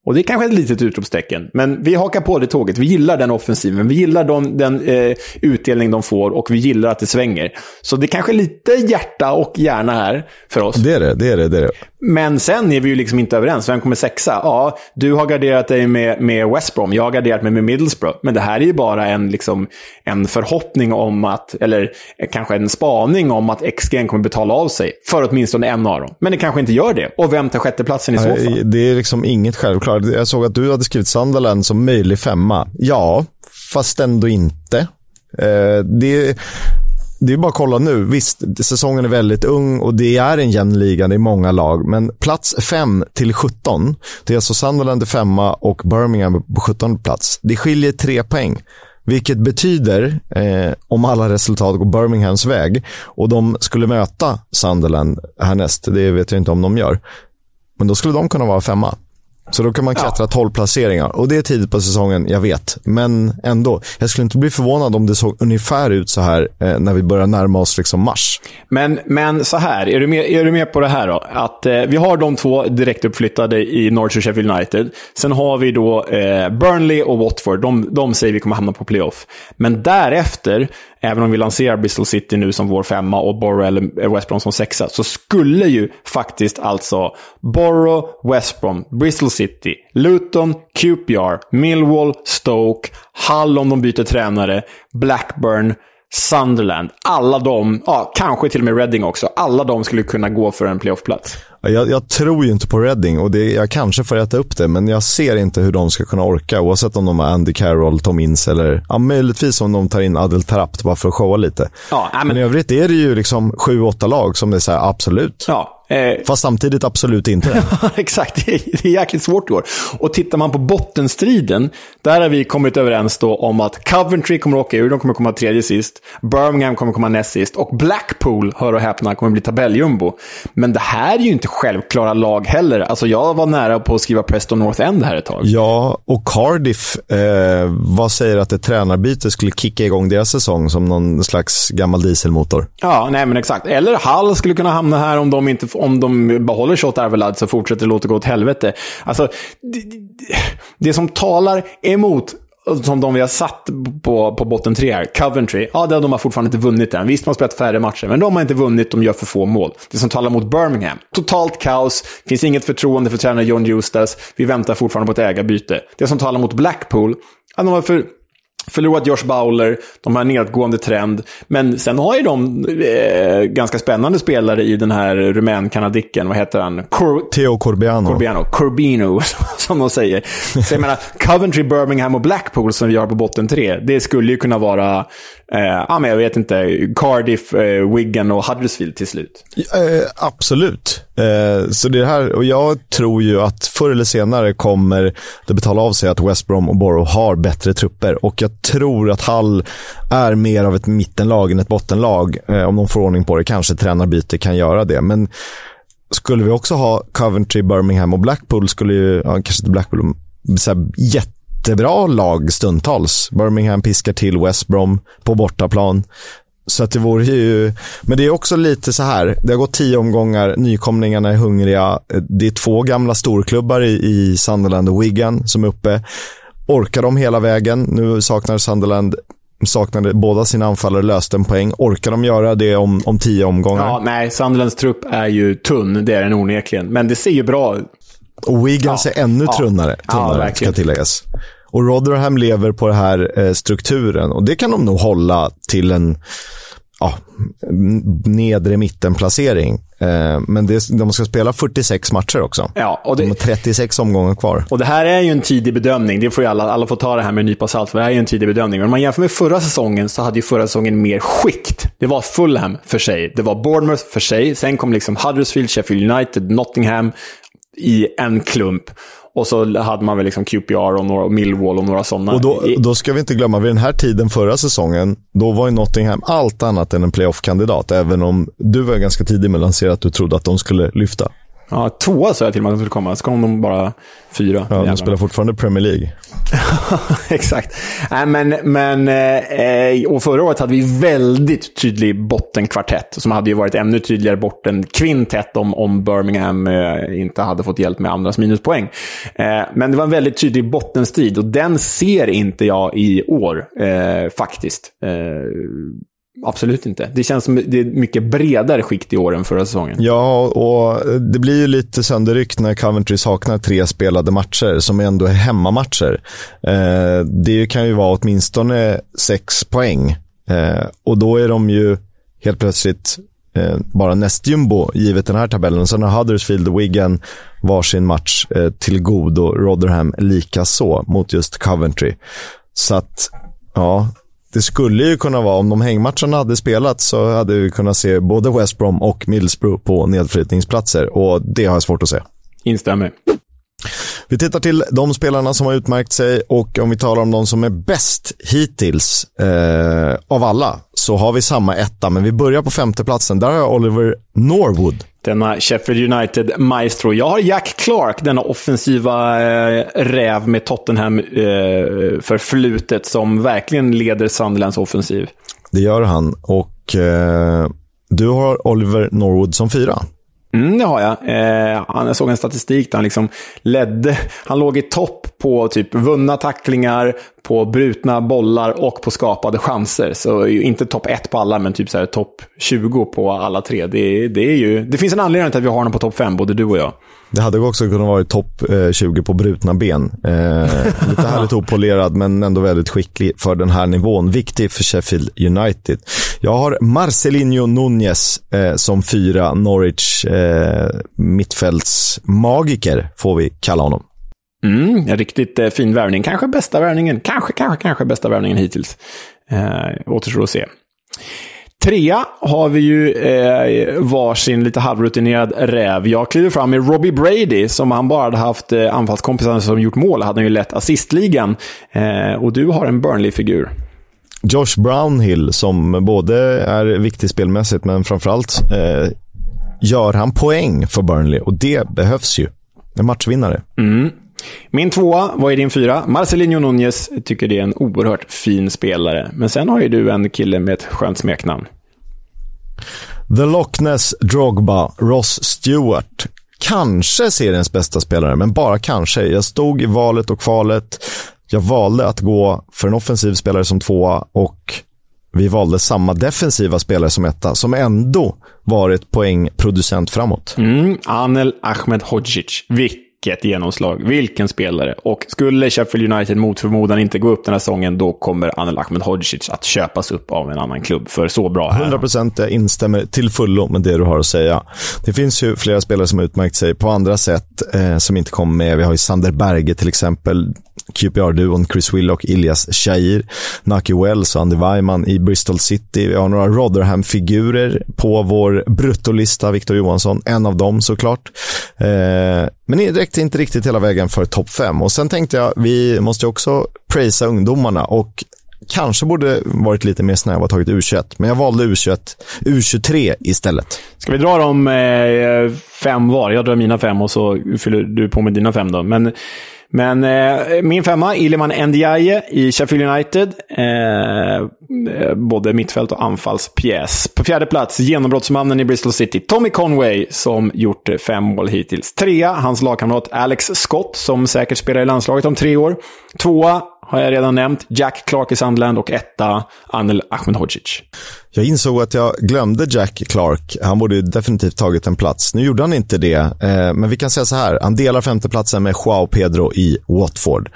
Och det är kanske ett litet utropstecken, men vi hakar på det tåget. Vi gillar den offensiven, vi gillar de, den eh, utdelning de får och vi gillar att det svänger. Så det är kanske lite hjärta och hjärna här för oss. Det är det, det är det. det, är det. Men sen är vi ju liksom inte överens. Vem kommer sexa? Ja, du har garderat dig med, med West Brom, jag har garderat mig med Middlesbrough. Men det här är ju bara en, liksom, en förhoppning om att, eller kanske en spaning om att XG kommer betala av sig för åtminstone en av dem. Men det kanske inte gör det. Och vem tar sjätteplatsen i så fall? Det är liksom inget självklart. Jag såg att du hade skrivit Sunderland som möjlig femma. Ja, fast ändå inte. Eh, det det är bara att kolla nu. Visst, säsongen är väldigt ung och det är en jämn liga. Det är många lag. Men plats 5 till 17. Det är alltså Sunderland är femma och Birmingham på 17 plats. Det skiljer tre poäng. Vilket betyder, eh, om alla resultat går Birminghams väg och de skulle möta Sunderland härnäst, det vet jag inte om de gör, men då skulle de kunna vara femma. Så då kan man klättra ja. 12 placeringar. Och det är tidigt på säsongen, jag vet. Men ändå, jag skulle inte bli förvånad om det såg ungefär ut så här eh, när vi börjar närma oss liksom mars. Men, men så här, är du, med, är du med på det här då? Att eh, vi har de två direkt uppflyttade i Norwich och Sheffield United. Sen har vi då eh, Burnley och Watford. De, de säger vi kommer hamna på playoff. Men därefter även om vi lanserar Bristol City nu som vår femma och Borough eller West Brom som sexa, så skulle ju faktiskt alltså Borough, West Brom, Bristol City, Luton, QPR, Millwall, Stoke, Hull om de byter tränare, Blackburn, Sunderland, alla de, ja, kanske till och med Reading också, alla de skulle kunna gå för en playoffplats. Jag, jag, tror ju inte på Reading och det, jag kanske får äta upp det, men jag ser inte hur de ska kunna orka, oavsett om de har Andy Carroll, Tom Ince eller ja, möjligtvis om de tar in Adel Tarapt bara för att showa lite. Ja, men... men i övrigt är det ju liksom sju, åtta lag som det är så här, absolut. Ja, Fast samtidigt absolut inte. Exakt, det är, det är jäkligt svårt i år. Och tittar man på bottenstriden, där har vi kommit överens då om att Coventry kommer att åka ur, de kommer komma tredje sist. Birmingham kommer komma näst sist. Och Blackpool, hör och häpna, kommer bli tabelljumbo. Men det här är ju inte självklara lag heller. Alltså jag var nära på att skriva Preston North End här ett tag. Ja, och Cardiff, eh, vad säger att ett tränarbyte skulle kicka igång deras säsong som någon slags gammal dieselmotor? Ja, nej men exakt. Eller Hall skulle kunna hamna här om de inte om de behåller Shot Arvelad så fortsätter det låta gå åt helvete. Alltså, det, det som talar emot som de vi har satt på, på botten tre här, Coventry, ja, de har fortfarande inte vunnit än. Visst, de har spelat färre matcher, men de har inte vunnit, de gör för få mål. Det som talar mot Birmingham, totalt kaos, finns inget förtroende för tränare John Eustace, vi väntar fortfarande på ett ägarbyte. Det som talar mot Blackpool, ja, de har för Förlorat Josh Bowler, de har en nedgående trend. Men sen har ju de eh, ganska spännande spelare i den här rumän-kanadicken. Vad heter han? Cor Theo Corbiano. Corbiano. Corbino, som de säger. Så jag menar, Coventry, Birmingham och Blackpool som vi har på botten tre. Det skulle ju kunna vara, eh, ja men jag vet inte, Cardiff, eh, Wigan och Huddersfield till slut. Eh, absolut. Eh, så det här, och jag tror ju att förr eller senare kommer det betala av sig att West Brom och Borough har bättre trupper. Och jag tror att Hall är mer av ett mittenlag än ett bottenlag. Eh, om de får ordning på det. Kanske tränarbyte kan göra det. Men skulle vi också ha Coventry, Birmingham och Blackpool skulle ju, ja, kanske inte Blackpool, så här, jättebra lag stundtals. Birmingham piskar till West Brom på bortaplan. Så att det vore ju, men det är också lite så här, det har gått tio omgångar, nykomlingarna är hungriga. Det är två gamla storklubbar i, i Sunderland och Wigan som är uppe. Orkar de hela vägen? Nu saknar Sunderland saknade båda sina anfallare, löste en poäng. Orkar de göra det om, om tio omgångar? Ja, nej, Sunderlands trupp är ju tunn, det är den onekligen. Men det ser ju bra ut. Och Wiggins ja. är ännu ja. tunnare, tunnare ja, ska tilläggas. Och Rotherham lever på den här eh, strukturen och det kan de nog hålla till en ja, nedre mittenplacering. Eh, men det, de ska spela 46 matcher också. Ja, och det, de har 36 omgångar kvar. Och det här är ju en tidig bedömning. Det får alla, alla får ta det här med en nypa salt, för det här är ju en tidig bedömning. Men om man jämför med förra säsongen så hade ju förra säsongen mer skikt. Det var Fulham för sig, det var Bournemouth för sig, sen kom liksom Huddersfield, Sheffield United, Nottingham i en klump. Och så hade man väl liksom QPR och, några, Millwall och några sådana. Och då, då ska vi inte glömma, vid den här tiden förra säsongen, då var ju Nottingham allt annat än en playoff-kandidat. Även om du var ganska tidig med att lansera att du trodde att de skulle lyfta. Ja, tvåa sa jag till och med att de skulle komma. Så kom de bara fyra. Ja, de spelar fortfarande Premier League. Exakt. Äh, men, men, eh, och förra året hade vi väldigt tydlig bottenkvartett, som hade ju varit ännu tydligare bottenkvintett om, om Birmingham eh, inte hade fått hjälp med andras minuspoäng. Eh, men det var en väldigt tydlig bottenstrid och den ser inte jag i år, eh, faktiskt. Absolut inte. Det känns som det är mycket bredare skikt i år än förra säsongen. Ja, och det blir ju lite sönderryckt när Coventry saknar tre spelade matcher, som ändå är hemmamatcher. Eh, det kan ju vara åtminstone sex poäng. Eh, och då är de ju helt plötsligt eh, bara nästjumbo, givet den här tabellen. Sen har Huddersfield och Wigan varsin match till god och Rotherham lika så mot just Coventry. Så att, ja, det skulle ju kunna vara, om de hängmatcherna hade spelats så hade vi kunnat se både West Brom och Middlesbrough på nedflyttningsplatser och det har jag svårt att se. Instämmer. Vi tittar till de spelarna som har utmärkt sig och om vi talar om de som är bäst hittills eh, av alla så har vi samma etta, men vi börjar på femteplatsen. Där har jag Oliver Norwood. Denna Sheffield United-maestro. Jag har Jack Clark, denna offensiva eh, räv med Tottenham-förflutet eh, som verkligen leder Sunderlands offensiv. Det gör han och eh, du har Oliver Norwood som fyra. Mm, det har jag. Eh, jag såg en statistik där han liksom ledde. Han låg i topp på typ vunna tacklingar, på brutna bollar och på skapade chanser. Så inte topp 1 på alla, men typ så topp 20 på alla tre. Det, det, är ju, det finns en anledning till att vi har honom på topp 5, både du och jag. Det hade också kunnat vara topp eh, 20 på brutna ben. Eh, lite härligt opolerad, men ändå väldigt skicklig för den här nivån. Viktig för Sheffield United. Jag har Marcelinho Nunez eh, som fyra Norwich eh, mittfältsmagiker, får vi kalla honom. Mm, en riktigt eh, fin värvning. Kanske bästa värvningen. Kanske, kanske, kanske bästa värvningen hittills. Eh, återstår att se. Trea har vi ju eh, varsin lite halvrutinerad räv. Jag kliver fram med Robbie Brady, som han bara hade haft eh, anfallskompisar som gjort mål. hade han ju lett assistligan. Eh, och du har en Burnley-figur. Josh Brownhill, som både är viktig spelmässigt, men framförallt eh, gör han poäng för Burnley. Och det behövs ju. En matchvinnare. Mm. Min tvåa, vad är din fyra? Marcelinho Nunez tycker det är en oerhört fin spelare. Men sen har ju du en kille med ett skönt smeknamn. The Loch Ness Drogba, Ross Stewart. Kanske seriens bästa spelare, men bara kanske. Jag stod i valet och kvalet. Jag valde att gå för en offensiv spelare som tvåa och vi valde samma defensiva spelare som etta, som ändå varit poängproducent framåt. Mm, Anel Ahmed Hodzic. Vilket vilket genomslag, vilken spelare. Och skulle Sheffield United mot förmodan inte gå upp den här säsongen, då kommer Anel Ahmedhodzic att köpas upp av en annan klubb. För så bra är 100% jag instämmer till fullo med det du har att säga. Det finns ju flera spelare som utmärkt sig på andra sätt eh, som inte kommer med. Vi har ju Sander Berge till exempel. QPR-duon Chris Willock, Ilias Shahir, Naki Wells och Andy Weiman i Bristol City. Vi har några Rotherham-figurer på vår bruttolista, Victor Johansson, en av dem såklart. Eh, men det räckte inte riktigt hela vägen för topp fem. Och sen tänkte jag, vi måste också prisa ungdomarna och kanske borde varit lite mer snäva och tagit U21, men jag valde U21, U23 istället. Ska vi dra dem eh, fem var? Jag drar mina fem och så fyller du på med dina fem då. Men men eh, min femma, Iliman Ndiaye i Sheffield United. Eh, eh, både mittfält och anfallspjäs. På fjärde plats, genombrottsmannen i Bristol City, Tommy Conway, som gjort fem mål hittills. Trea, hans lagkamrat Alex Scott, som säkert spelar i landslaget om tre år. Tvåa, har jag redan nämnt. Jack Clark i Sandland och etta, Anel Ahmedhodzic. Jag insåg att jag glömde Jack Clark. Han borde definitivt tagit en plats. Nu gjorde han inte det, eh, men vi kan säga så här. Han delar femteplatsen med Joao Pedro i Watford.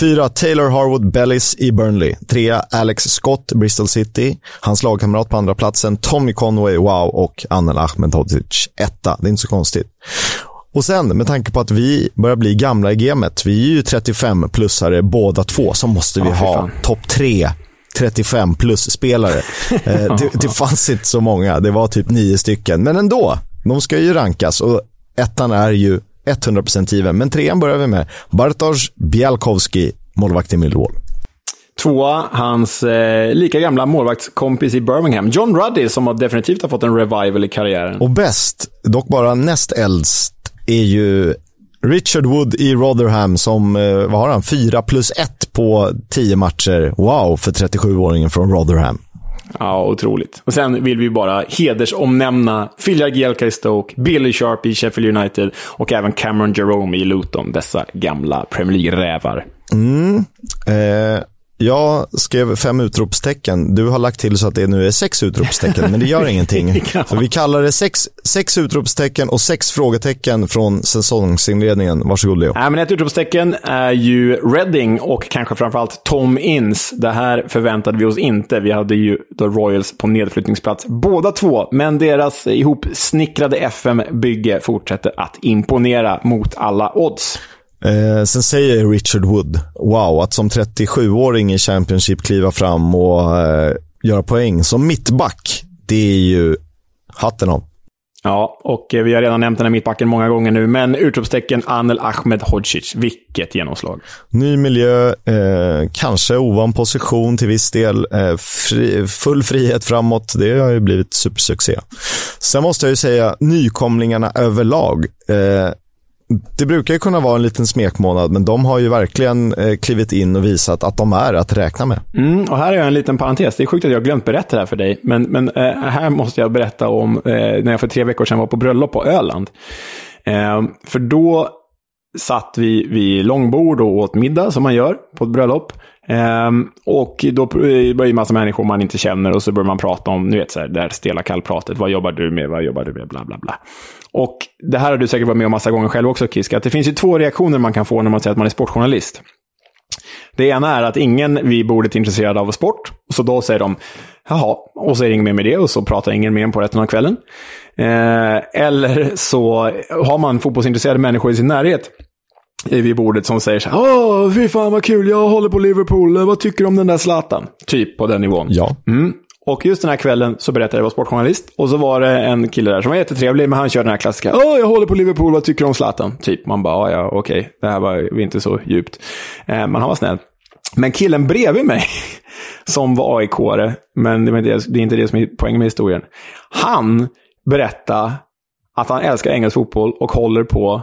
Fyra, Taylor Harwood Bellis i Burnley. Trea, Alex Scott, Bristol City. Hans lagkamrat på andra platsen, Tommy Conway, wow, och Anel Ahmedhodzic etta. Det är inte så konstigt. Och sen, med tanke på att vi börjar bli gamla i gamet, vi är ju 35-plussare båda två, så måste vi ja, ha topp tre 35 plus-spelare. Eh, det, det fanns inte så många, det var typ nio stycken. Men ändå, de ska ju rankas och ettan är ju 100% given. Men trean börjar vi med. Bartosz Bialkowski, målvakt i Millwall. Tvåa, hans eh, lika gamla målvaktskompis i Birmingham, John Ruddy, som definitivt har fått en revival i karriären. Och bäst, dock bara näst äldst, är ju Richard Wood i Rotherham som, eh, vad har han, 4 plus 1 på 10 matcher. Wow, för 37-åringen från Rotherham. Ja, otroligt. Och sen vill vi bara hedersomnämna Phil Jagielka i Stoke, Billy Sharp i Sheffield United och även Cameron Jerome i Luton. Dessa gamla Premier League-rävar. Mm. Eh, jag skrev fem utropstecken. Du har lagt till så att det nu är sex utropstecken, men det gör ingenting. Så vi kallar det sex, sex utropstecken och sex frågetecken från säsongsinledningen. Varsågod Leo. Ja, men ett utropstecken är ju Reading och kanske framförallt Tom Inns. Det här förväntade vi oss inte. Vi hade ju The Royals på nedflyttningsplats båda två, men deras ihopsnickrade FM-bygge fortsätter att imponera mot alla odds. Eh, sen säger Richard Wood, wow, att som 37-åring i Championship kliva fram och eh, göra poäng som mittback, det är ju hatten av. Ja, och vi har redan nämnt den här mittbacken många gånger nu, men utropstecken Anel Ahmed Hodzic. Vilket genomslag. Ny miljö, eh, kanske ovan position till viss del. Eh, fri, full frihet framåt. Det har ju blivit supersuccé. Sen måste jag ju säga nykomlingarna överlag. Eh, det brukar ju kunna vara en liten smekmånad, men de har ju verkligen eh, klivit in och visat att de är att räkna med. Mm, och här är en liten parentes. Det är sjukt att jag glömt berätta det här för dig, men, men eh, här måste jag berätta om eh, när jag för tre veckor sedan var på bröllop på Öland. Eh, för då satt vi vid långbord och åt middag, som man gör på ett bröllop. Um, och då blir det massa människor man inte känner och så börjar man prata om, ni vet, så här, det här stela kallpratet. Vad jobbar du med? Vad jobbar du med? Bla, bla, bla. Och det här har du säkert varit med om massa gånger själv också, Kiska. Att det finns ju två reaktioner man kan få när man säger att man är sportjournalist. Det ena är att ingen vid bordet är intresserad av sport. Så då säger de, jaha, och så är det inget mer med det och så pratar ingen mer på resten av kvällen. Eh, eller så har man fotbollsintresserade människor i sin närhet vid bordet som säger så här, Åh, fy fan vad kul, jag håller på Liverpool, vad tycker du om den där Zlatan? Typ på den nivån. Ja. Mm. Och just den här kvällen så berättade jag var sportjournalist. Och så var det en kille där som var jättetrevlig, men han körde den här klassiska Åh, jag håller på Liverpool, vad tycker du om Zlatan? Typ, man bara, ja, okej, okay. det här var inte så djupt. Eh, men han var snäll. Men killen bredvid mig, som var aik men det är inte det som är poängen med historien. Han berättade att han älskar engelsk fotboll och håller på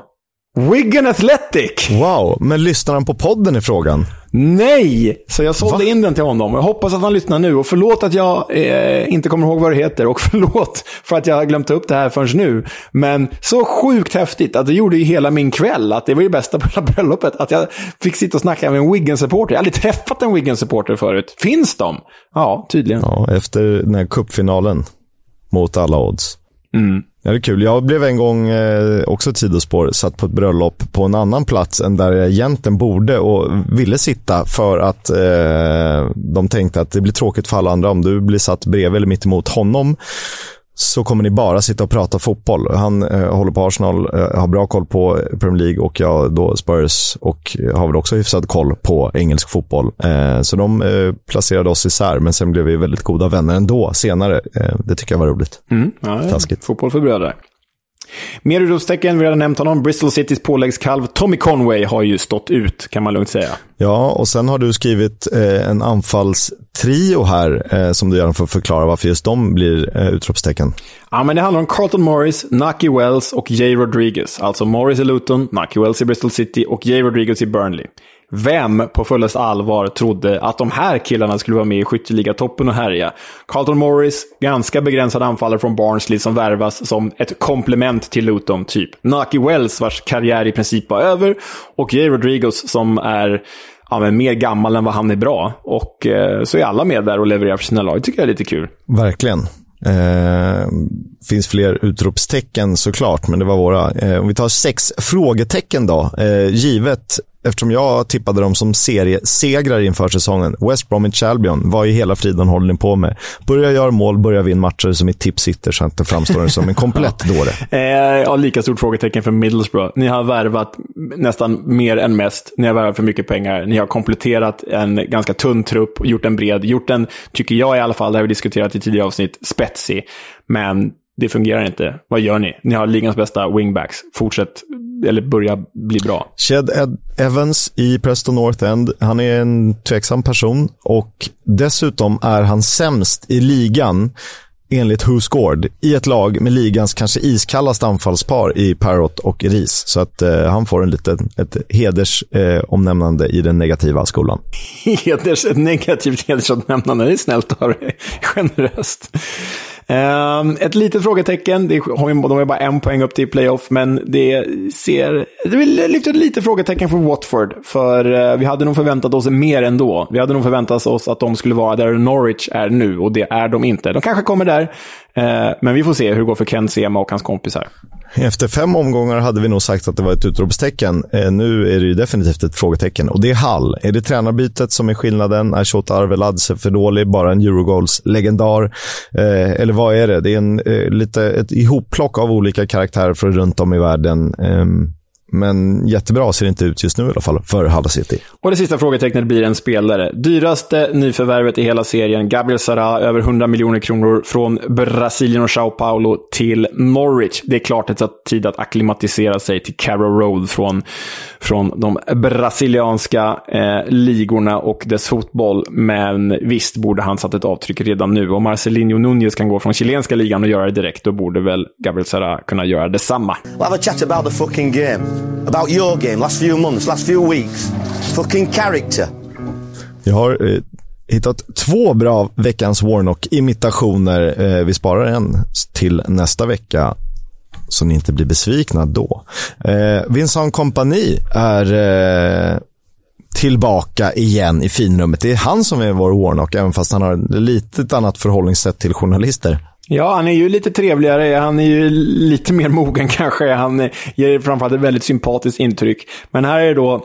Wigan Athletic! Wow, men lyssnar han på podden i frågan? Nej! Så jag sålde Va? in den till honom. Jag hoppas att han lyssnar nu. Och förlåt att jag eh, inte kommer ihåg vad det heter. Och förlåt för att jag har glömt upp det här förrän nu. Men så sjukt häftigt att det gjorde ju hela min kväll. Att det var ju bästa på hela bröllopet. Att jag fick sitta och snacka med en Wigan-supporter. Jag har aldrig träffat en Wigan-supporter förut. Finns de? Ja, tydligen. Ja, efter den här cupfinalen. Mot alla odds. Mm. Ja, det är kul. Jag blev en gång, eh, också tidospår, satt på ett bröllop på en annan plats än där jag egentligen borde och ville sitta för att eh, de tänkte att det blir tråkigt för alla andra om du blir satt bredvid eller mitt emot honom så kommer ni bara sitta och prata fotboll. Han eh, håller på Arsenal, eh, har bra koll på Premier League och jag då Spurs och har väl också hyfsad koll på engelsk fotboll. Eh, så de eh, placerade oss isär, men sen blev vi väldigt goda vänner ändå senare. Eh, det tycker jag var roligt. Mm, ja, Taskigt. Fotboll för bröder. Mer utropstecken, vi har redan nämnt honom. Bristol Citys påläggskalv Tommy Conway har ju stått ut, kan man lugnt säga. Ja, och sen har du skrivit eh, en anfallstrio här eh, som du gärna får förklara varför just de blir eh, utropstecken. Ja, men det handlar om Carlton Morris, Nucky Wells och Jay Rodriguez. Alltså Morris i Luton, Nucky Wells i Bristol City och Jay Rodriguez i Burnley. Vem på fullast allvar trodde att de här killarna skulle vara med i skytteligatoppen och härja? Carlton Morris, ganska begränsad anfallare från Barnsley som värvas som ett komplement till Luton, typ. Naki Wells, vars karriär i princip var över. Och Jay Rodriguez som är ja, men mer gammal än vad han är bra. Och eh, så är alla med där och levererar för sina lag. Det tycker jag är lite kul. Verkligen. Eh, finns fler utropstecken såklart, men det var våra. Eh, om vi tar sex frågetecken då. Eh, givet eftersom jag tippade dem som seriesegrar inför säsongen. West Bromwich Albion, vad i hela friden håller ni på med? Börja göra mål, börja vinna matcher så mitt tips sitter så att det framstår som en komplett dåre. Eh, ja, lika stort frågetecken för Middlesbrough. Ni har värvat nästan mer än mest. Ni har värvat för mycket pengar. Ni har kompletterat en ganska tunn trupp, gjort en bred, gjort en, tycker jag i alla fall, det har vi diskuterat i tidigare avsnitt, spetsig. Men det fungerar inte. Vad gör ni? Ni har ligans bästa wingbacks. Fortsätt, eller börja bli bra. Shed Ed Evans i Preston North End. Han är en tveksam person och dessutom är han sämst i ligan enligt Who Scored i ett lag med ligans kanske iskallaste anfallspar i Parrot och Ris. Så att eh, han får en liten, ett hedersomnämnande eh, i den negativa skolan. Heders, ett negativt hedersomnämnande, det är snällt av dig. Generöst. Ehm, ett litet frågetecken. Det har vi, de har bara en poäng upp till playoff, men det ser... Det vill lyfta ett litet frågetecken för Watford. För eh, vi hade nog förväntat oss mer ändå. Vi hade nog förväntat oss att de skulle vara där Norwich är nu, och det är de inte. De kanske kommer där, eh, men vi får se hur det går för Ken Sema och hans kompisar. Efter fem omgångar hade vi nog sagt att det var ett utropstecken. Eh, nu är det ju definitivt ett frågetecken. Och det är Hall. Är det tränarbytet som är skillnaden? Är Shota Arveladze för dålig? Bara en Eurogoals-legendar? Eh, eller vad är det? Det är en, eh, lite ett ihopplock av olika karaktärer från runt om i världen. Ehm, men jättebra ser det inte ut just nu i alla fall för Hull City. Och det sista frågetecknet blir en spelare. Dyraste nyförvärvet i hela serien, Gabriel Sara, över 100 miljoner kronor från Brasilien och Sao Paulo till Norwich. Det är klart att det tar tid att akklimatisera sig till Carrow Road från, från de brasilianska eh, ligorna och dess fotboll. Men visst borde han satt ett avtryck redan nu. Om Marcelinho Nunez kan gå från chilenska ligan och göra det direkt, då borde väl Gabriel Sara kunna göra detsamma. We'll have a chat about the fucking game about your game, last few months, last few weeks. Fucking character. Jag har eh, hittat två bra veckans Warnock-imitationer. Eh, vi sparar en till nästa vecka så ni inte blir besvikna då. Eh, Vincent Kompani är eh, tillbaka igen i finrummet. Det är han som är vår Warnock, även fast han har ett litet annat förhållningssätt till journalister. Ja, han är ju lite trevligare. Han är ju lite mer mogen kanske. Han ger framförallt ett väldigt sympatiskt intryck. Men här är det då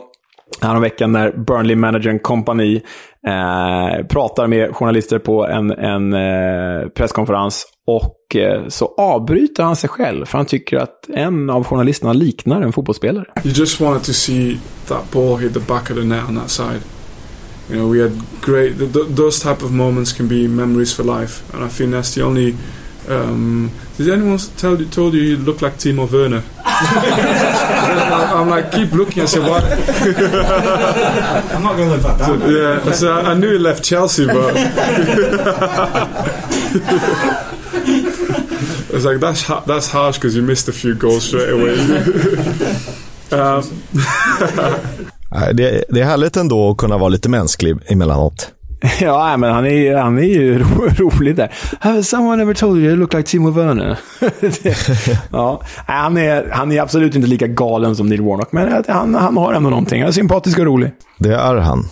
veckan när Burnley-managern kompani eh, pratar med journalister på en, en eh, presskonferens. Och eh, så avbryter han sig själv, för han tycker att en av journalisterna liknar en fotbollsspelare. You just wanted to see that ball hit the back of the net on that side. You know, we had great. Th those type of moments can be memories for life, and I think that's the only. Um, did anyone tell you told you you look like Timo Werner? I'm like, keep looking. I said, what? I'm not going to live that down. So, yeah, so I, I knew he left Chelsea, but I was like, that's that's harsh because you missed a few goals straight away. um, Det, det är härligt ändå att kunna vara lite mänsklig emellanåt. Ja, men han är, han är ju ro, rolig där. Have someone ever told you you look like Timo Werner? ja, han, är, han är absolut inte lika galen som Neil Warnock, men han, han har ändå någonting. Han är sympatisk och rolig. Det är han.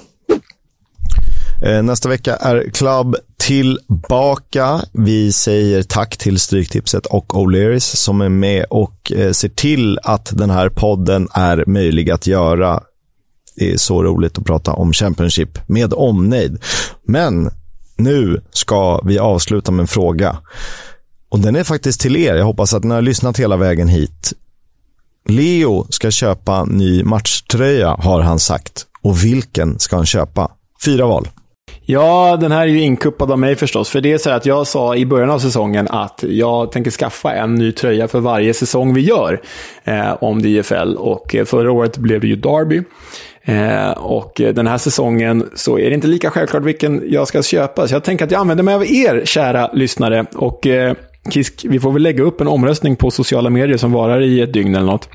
Eh, nästa vecka är Club tillbaka. Vi säger tack till Stryktipset och O'Learys som är med och eh, ser till att den här podden är möjlig att göra det är så roligt att prata om Championship med omnejd. Men nu ska vi avsluta med en fråga. Och den är faktiskt till er. Jag hoppas att ni har lyssnat hela vägen hit. Leo ska köpa ny matchtröja, har han sagt. Och vilken ska han köpa? Fyra val. Ja, den här är ju inkuppad av mig förstås. För det är så här att jag sa i början av säsongen att jag tänker skaffa en ny tröja för varje säsong vi gör eh, om DFL. Och eh, förra året blev det ju Derby. Eh, och den här säsongen så är det inte lika självklart vilken jag ska köpa. Så jag tänker att jag använder mig av er, kära lyssnare. Och eh, Kisk, vi får väl lägga upp en omröstning på sociala medier som varar i ett dygn eller något.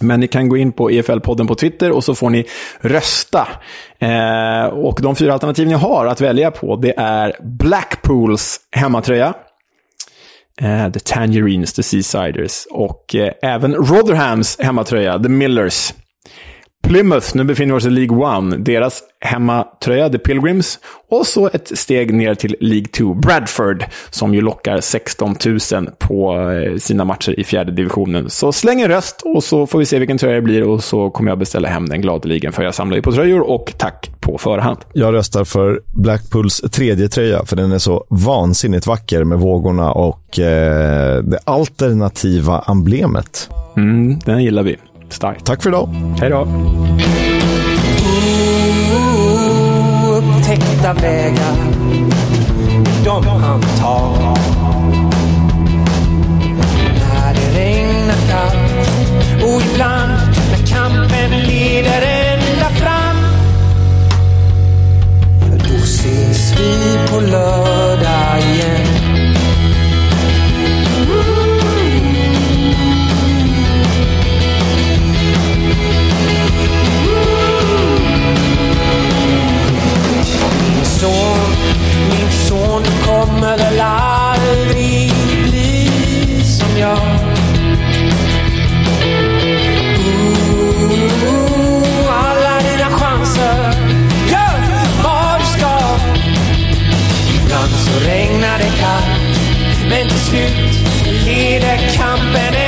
Men ni kan gå in på EFL-podden på Twitter och så får ni rösta. Eh, och de fyra alternativ ni har att välja på det är Blackpools hemmatröja, eh, The Tangerines, The Seasiders och eh, även Rotherhams hemmatröja, The Millers. Plymouth, nu befinner vi oss i League One. Deras hemmatröja, The Pilgrims. Och så ett steg ner till League 2, Bradford, som ju lockar 16 000 på eh, sina matcher i fjärde divisionen. Så släng en röst och så får vi se vilken tröja det blir och så kommer jag beställa hem den gladeligen, för jag samlar ju på tröjor och tack på förhand. Jag röstar för Blackpools tredje tröja, för den är så vansinnigt vacker med vågorna och eh, det alternativa emblemet. Mm, den gillar vi starkt. Tack för idag. Hej då. Upptäckta vägar, de han tar. När det regnar kallt och ibland när kampen leder ända fram. Då ses vi på lördag igen. slut. Leder kampen